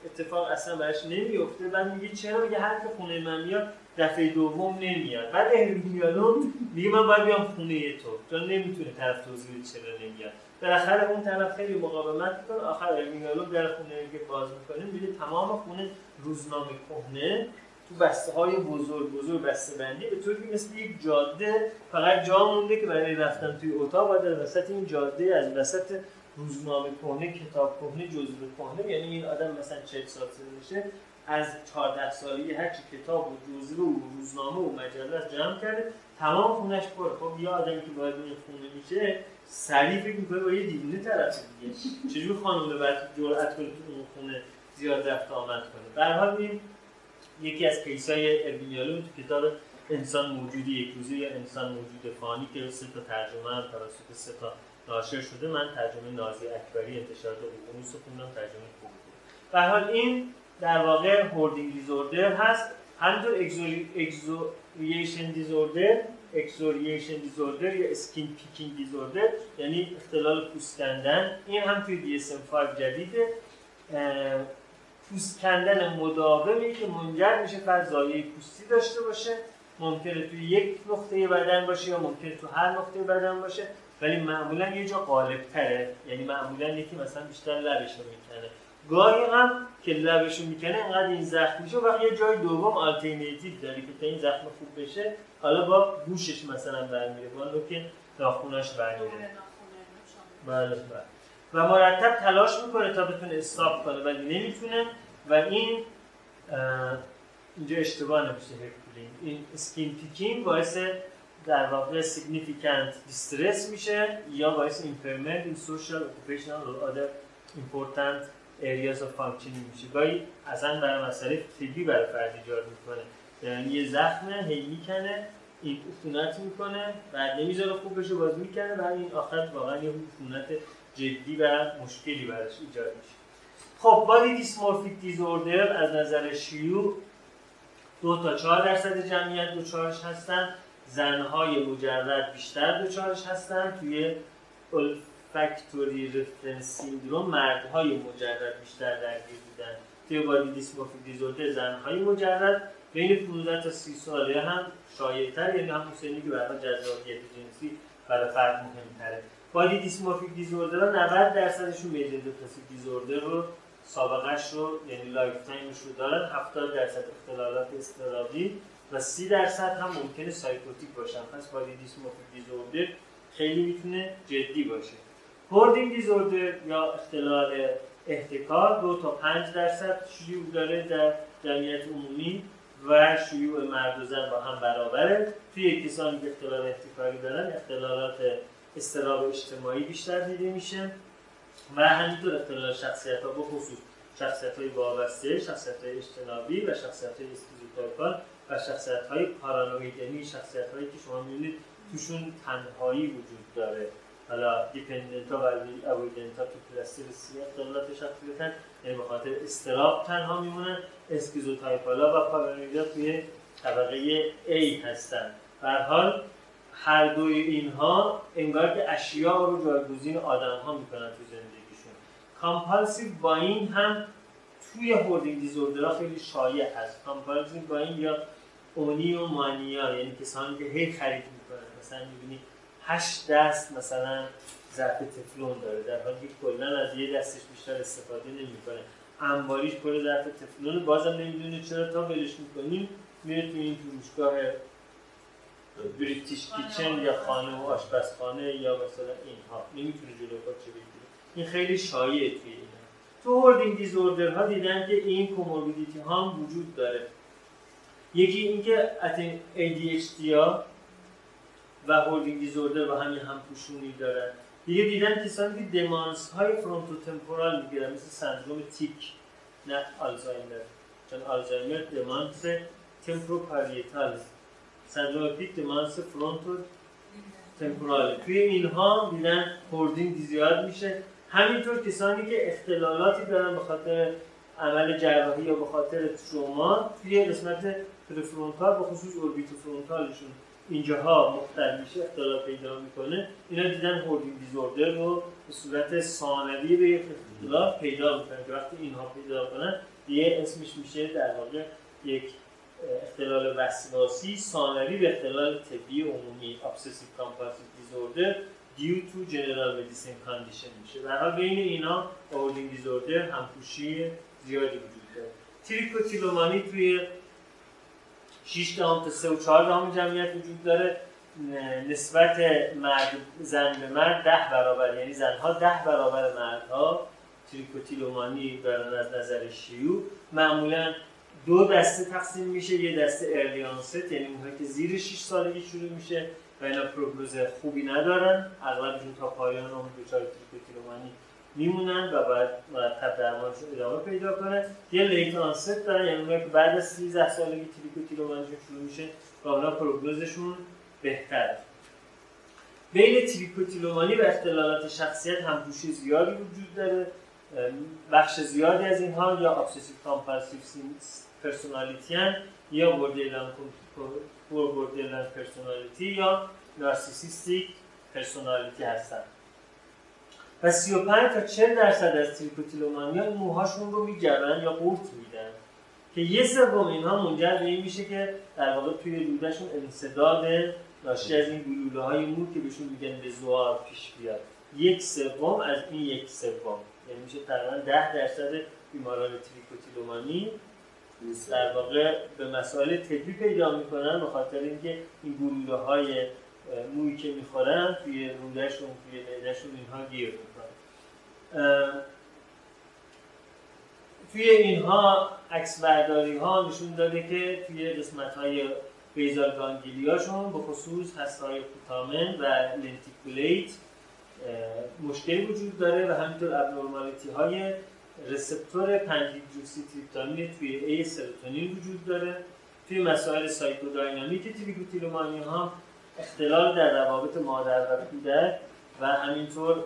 اتفاق اصلا براش نمیفته. بعد میگه چرا؟ میگه هر که خونه من میاد دفعه دوم نمیاد. بعد یالو میگه من باید بیام خونه تو. تو نمی‌تونه طرف توضیح چرا نمیاد. بالاخره اون طرف خیلی مقاومت می‌کنه. آخر یالو در خونه که باز می‌کنه. میگه تمام خونه روزنامه کهنه. تو بسته های بزرگ بزرگ بسته بندی به طوری مثل یک جاده فقط جا مونده که برای رفتن توی اتاق باید از وسط این جاده از وسط روزنامه کهنه کتاب کهنه جزوه کهنه یعنی این آدم مثلا 40 سال سنشه از 14 سالگی هر چی کتاب و جزوه و روزنامه و مجله جمع کرده تمام خونش پر. خب یه آدمی که باید این خونه میشه سریع فکر می‌کنه با یه دیوونه طرف دیگه. چجور خانمه بعد جرأت کنه تو اون خونه زیاد رفت آمد کنه؟ به حال یکی از case های اروین یالوم تو کتاب انسان موجودی یک روزه یا انسان موجود فانی که سه تا ترجمه هم توسط سه تا ناشر شده من ترجمه نازی اکبری انتشارات اقیانوس رو خوندم ترجمه خوبی بود. به حال این در واقع hoarding disorder هست. همینطور excoriation disorder excoriation disorder یا skin picking disorder یعنی اختلال پوست کندن این هم توی DSM-5 جدیده. پوست کندن مداومی که منجر میشه زایه پوستی داشته باشه. ممکنه توی یک نقطه بدن باشه یا ممکنه تو هر نقطه بدن باشه. ولی معمولا یه جا غالب تره یعنی معمولا یکی مثلا بیشتر لبش رو می‌کنه. گاهی هم که لبش رو می‌کنه انقدر این زخم میشه. و یه جای دوم آلترناتیو داره که تا این زخم خوب بشه حالا با گوشش مثلا برمیره با نوک ناخوناش برمیره. بله بله. و مرتب تلاش می‌کنه تا بتونه استاپ کنه ولی نمی‌تونه. و این اینجا اشتباه نمیشه این اسکین پیکینگ باعث در واقع significant distress میشه یا باعث impairment in social, occupational or other important areas of functioning میشه. گاهی اصلا برای مسئله طبی برای فرد ایجاد می‌کنه. یعنی یه زخمه هی می‌کنه این عفونت می‌کنه بعد نمی‌ذاره خوب بشه باز می‌کنه بعد این آخر واقعا یه عفونت جدی و مشکلی براش ایجاد میشه. خب بادی دیسمورفیک دیزوردر از نظر شیوع دو تا چهار درصد جمعیت دوچارش هستن. زنهای مجرد بیشتر دوچارش هستن. توی olfactory reference سیندروم مردهای مجرد بیشتر درگیر بودن. توی body dysmorphic disorder زنهای مجرد بین 15 تا 30 ساله هم شایع‌تر یعنی همون سنی که برای جذابیت جنسی برای فرد مهمتره. body dysmorphic disorder ها 90 درصدشون major depressive disorder رو سابقش رو یعنی lifetime ش رو دارن. 70 درصد اختلالات اضطرابی و 30 درصد هم ممکنه psychotic باشن. پس body dysmorphic disorder خیلی می‌تونه جدی باشه. هوردینگ دیزوردر یا اختلال احتکار دو تا 5 درصد شیوع داره در جمعیت عمومی و شیوع مرد و زن با هم برابره. توی کسانی که اختلال احتکاری دارن اختلالات استراب اجتماعی بیشتر دیده میشه و همینطور اختلال شخصیت ها بخصوص شخصیت های وابسته، شخصیت های اجتنابی و شخصیت های و شخصیت های پارانوید یعنی شخصیت هایی که شما می‌بینید توشون تنهایی وجود داره. حالا dependent ها و avoidant ها تو cluster C اختلالات شخصیت یعنی به خاطر اضطراب تنها میمونن. schizotypal ها و پارانویدا توی طبقه A هستن. حال هر دوی اینها انگار که اشیاء رو جایگزین آدم ها می‌کنن تو زندگیشون. compulsive buying هم توی hoarding disorder ها خیلی شایع هست. compulsive buying یا اونی و مانیا یعنی کسانی که هی خرید می‌کنن. مثلا می‌بینی هشت دست مثلا ظرف تفلون داره در حالی که کلا از یه دستش بیشتر استفاده نمی‌کنه. انباریش پر ظرف تفلون بازم نمی‌دونه چرا تا ولش می‌کنیم میره تو این فروشگاه بریتیش کیچن یا خانه و آشپزخانه یا مثلا اینها. نمی‌تونه جلو چه بگیره. این خیلی شایعه توی اینا. تو هوردینگ دیزوردر ها دیدن که این کوموربیدیتی ها هم وجود داره. یکی اینکه ADHD ها و هوردینگ دیزوردر و همین همپوشونی دارن دیگه دیدن کسانی که دمانس های فرونتو تمپورال می‌گیرن مثل سندروم تیک نه آلزایمر چون آلزایمر دمانس تمپروپاریتال سندروم پیک دمانس فرونتو تمپورال توی اینها دیدن هوردینگ زیاد میشه. همینطور کسانی که اختلالاتی دارن به خاطر عمل جراحی یا به خاطر تروما توی قسمت پرفرونتال به خصوص اوربیتو فرونتالشون اینجاها مختل میشه اختلال پیدا می‌کنه اینا دیدن هوردینگ دیزوردر رو به صورت ثانوی به اختلال پیدا می‌کنن. که وقتی اینها پیدا کنن دیگه اسمش میشه در واقع یک اختلال وسواسی ثانوی به اختلال طبی عمومی obsessive compulsive disorder due to general medicine condition میشه. در حال بین اینا هوردینگ دیزوردر همپوشی زیادی وجود داره. تریکوتیلومانی توی 6 دهم تا 3 و 4 دهم جمعیت وجود داره. نسبت مرد زن به مرد 10 برابر یعنی زنها 10 برابر مردها. تریکوتیلومانی دارن از نظر شیوع. معمولا دو دسته تقسیم میشه یه دسته ارلیانست یعنی اونهایی که زیر 6 سالگی شروع میشه و اینا پروگنوز خوبی ندارن. اغلبشون تا پایان عمر دچار تریکوتیلومانی میمونن و باید مرتب درمانشون ادامه پیدا کنه. یه late onset دارن یعنی اونایی که بعد از 13 سالگی trichotillomania شون شروع میشه کاملا prognosis شون بهتره. بین trichotillomania و اختلالات شخصیت همپوشی زیادی وجود داره. بخش زیادی از اینها یا obsessive compulsive personality یا borderline borderline personality یا نارسیسیستیک پرسونالیتی هستن. و 35 تا 40 درصد از تریکوتیلومانیا موهاشون رو میجرن یا قورت میدن. که یه سوم اینها منجر به این میشه که در واقع توی رودشون انصداد ناشی از این گلوله های مو که بهشون میگن به زوار پیش بیاد. یک سوم از این یک سوم. یعنی میشه تقریبا 10 درصد بیماران تریکوتیلومانی در واقع به مسائل طبی پیدا می‌کنن به خاطر اینکه این گلوله های مویی که می‌خورن توی رودشون توی معدهشون اینها گیر می‌کنن. توی اینها عکس برداری ها نشون داده که توی قسمت های بیزال گانگلیاشون به خصوص هستهای کوتامن و لنتیکولیت مشکلی وجود داره و همینطور ابنورمالیتی های رسپتور پنجیدروسی تریپتامین توی ای سروتونین وجود داره. توی مسائل سایکوداینامیک تریبوتیلومانی ها اختلال در روابط مادر و کودک و همینطور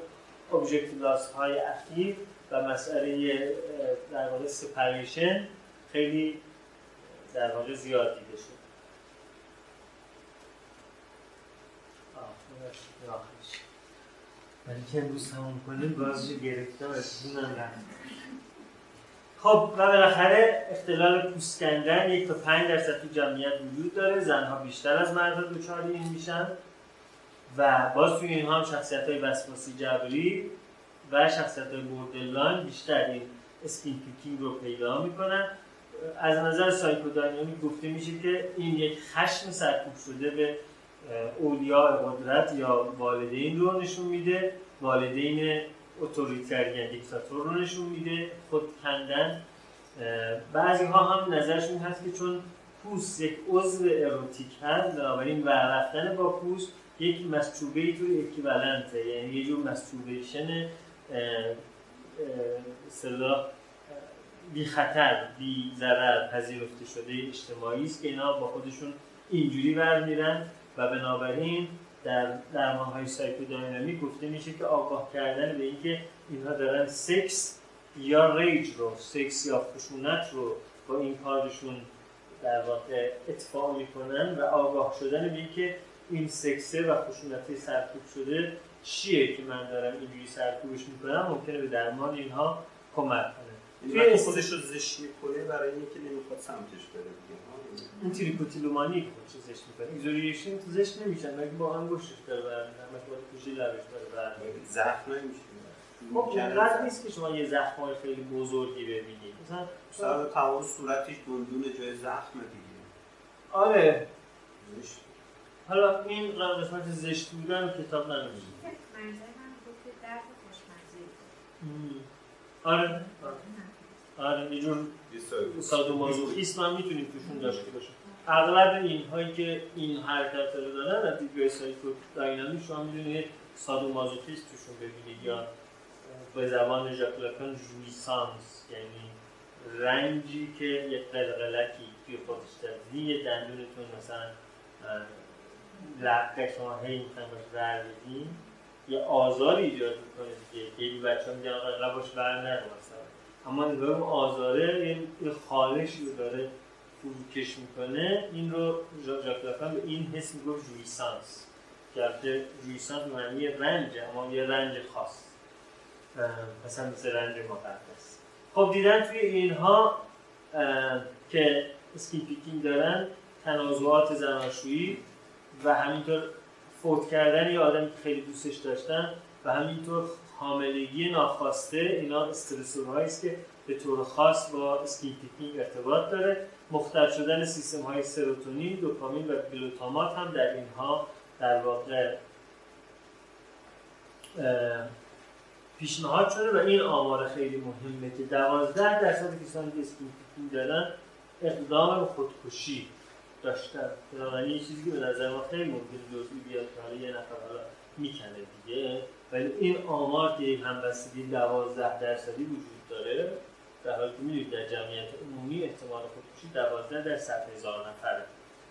ابژکتیلاس های اخیر و مسئله در واقع سپریشن خیلی در واقع زیاد دیده شد. ولی که امروز تمام کنیم گازشو گرفتم از خب و بالاخره اختلال پوست کندن یک تا پنج درصد تو جمعیت وجود داره. زنها بیشتر از مردها دچار این میشن و باز توی اینها هم شخصیت های وسواسی جبری و شخصیت های borderline بیشتر این skin picking رو پیدا می‌کنن. از نظر سایکودینامیک گفته میشه که این یک خشم سرکوب شده به اولیاء قدرت یا والدین رو نشون میده. والدین اتوریتر یا دیکتاتور رو نشون میده خود کندن. بعضی ها هم نظرشون هست که چون پوست یک عضو اروتیک هست بنابراین ورفتن با پوست یک مسچوبه تو اکیولنته یعنی یه جور مسچوبیشن صلاح بی خطر بی ضرر پذیرفته شده اجتماعی است که اینا با خودشون اینجوری برمیرن و بنابراین در درمان های سایکودینامیک گفته میشه که آگاه کردن به اینکه اینها دارن سکس یا ریج رو سکس یا خشونت رو با این کارشون در واقع اتفاق می‌کنن و آگاه شدن به اینکه این سکسه و خشونت سرکوب شده چیه که من دارم اینجوری سرکوبش می‌کنم؟ ممکنه به درمان اینها کمک کنه. توی خودش رو زشت می‌کنه برای اینکه نمی‌خواد سمتش بره این تریکوتیلومانی که زشت می‌کنه؟ ایزولیشن زشت نمیشن مگه با هم گوشش داره برمیدن مگه باید گوشی لبش داره برمیدن زخم نمیشه خب اونقدر نیست که شما یه زخم های خیلی بزرگی ببینید. مثلا مثلا تمام صورتش دندون جای زخم دیگه. آره. زشت. حالا این قسمت زشت بودن کتاب ننوشته. آره. آره یه جور سادومازوخیسم هم می‌تونیم توشون داشته باشیم. اغلب این هایی که این حرکت رو دارن از دیدگاه سایکو داینامیک شما می‌دونید سادومازوخیسم توشون ببینید یا به زبان ژاک لاکان جویسانس یعنی رنجی که یه قلقلکی توی خودش داره. یه دندونتون مثلا لقه شما هی می‌خوایم باش ور بدین. یه آزار ایجاد می‌کنه دیگه. خیلی بچه ها میگن آقا لباش ور نرو اما نگاه آزاره یه خالشی رو داره فروکش می‌کنه این رو ژاک به این حس می‌گفت jouissance که jouissance معنی رنج اما یه رنج خاص. مثلا مثل رنج مقدس. خب دیدن توی اینها که skin picking دارن تنازعات زناشویی و همینطور فوت کردن یه آدمی که خیلی دوستش داشتن و همینطور حاملگی ناخواسته اینا استرسورهایی است که به طور خاص با اسکین ارتباط داره. مختل شدن سیستم های سروتونین، دوپامین و گلوتامات هم در اینها در واقع پیشنهاد شده و این آمار خیلی مهمه که دوازده درصد کسانی که اسکین دارن اقدام خودکشی داشتن. بنابراین یه چیزی که به نظر ما خیلی ممکن جزئی بیاد که یه نفر می‌کنه دیگه. ولی این آمار که همبستگی 12 درصدی وجود داره در حالی که می‌دونید در جمعیت عمومی احتمال خودکشی 12 در 100 هزار نفره.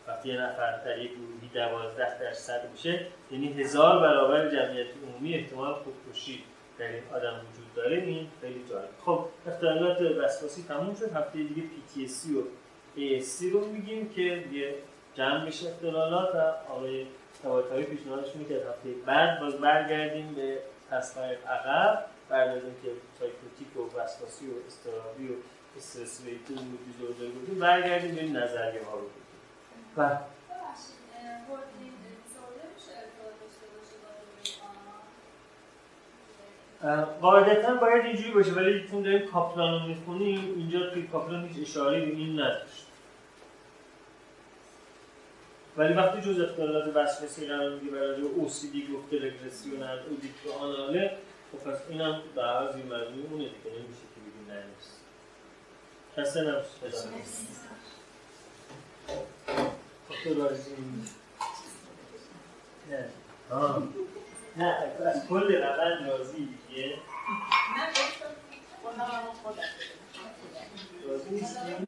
وقتی یه نفر در یک گروهی 12 درصد میشه یعنی هزار برابر جمعیت عمومی احتمال خودکشی در این آدم وجود داره این خیلی جالب. خب اختلالات وسواسی تموم شد. هفته دیگه PTSD و ASC رو میگیم که یه جمع میشه اختلالات و آقای طباطبایی پیشنهادش می‌کرد هفته بعد باز برگردیم به تصمیم عقب. بعد از اینکه سایکوتیک و وسواسی و استرابی و استرس و دیزوردر بودیم برگردیم به این نظریه ها رو بگیم. و روی آنا؟ قاعدتا باید اینجوری باشه ولی چون داریم کاپلان رو می‌خونیم اینجا توی کاپلان هیچ اشاره به این نداشت ولی وقتی جز اختلالات وسواسی قرار میگه برای OCD گفته رگرسیونل اودیکتو آناله خب پس اینم در از این معنی اونه دیگه نمیشه که بگیم نه نیست. کسی نمیشه دکتر رازی نه. آه. نه از کل روند راضی دیگه. نه خودم راضی نیستی؟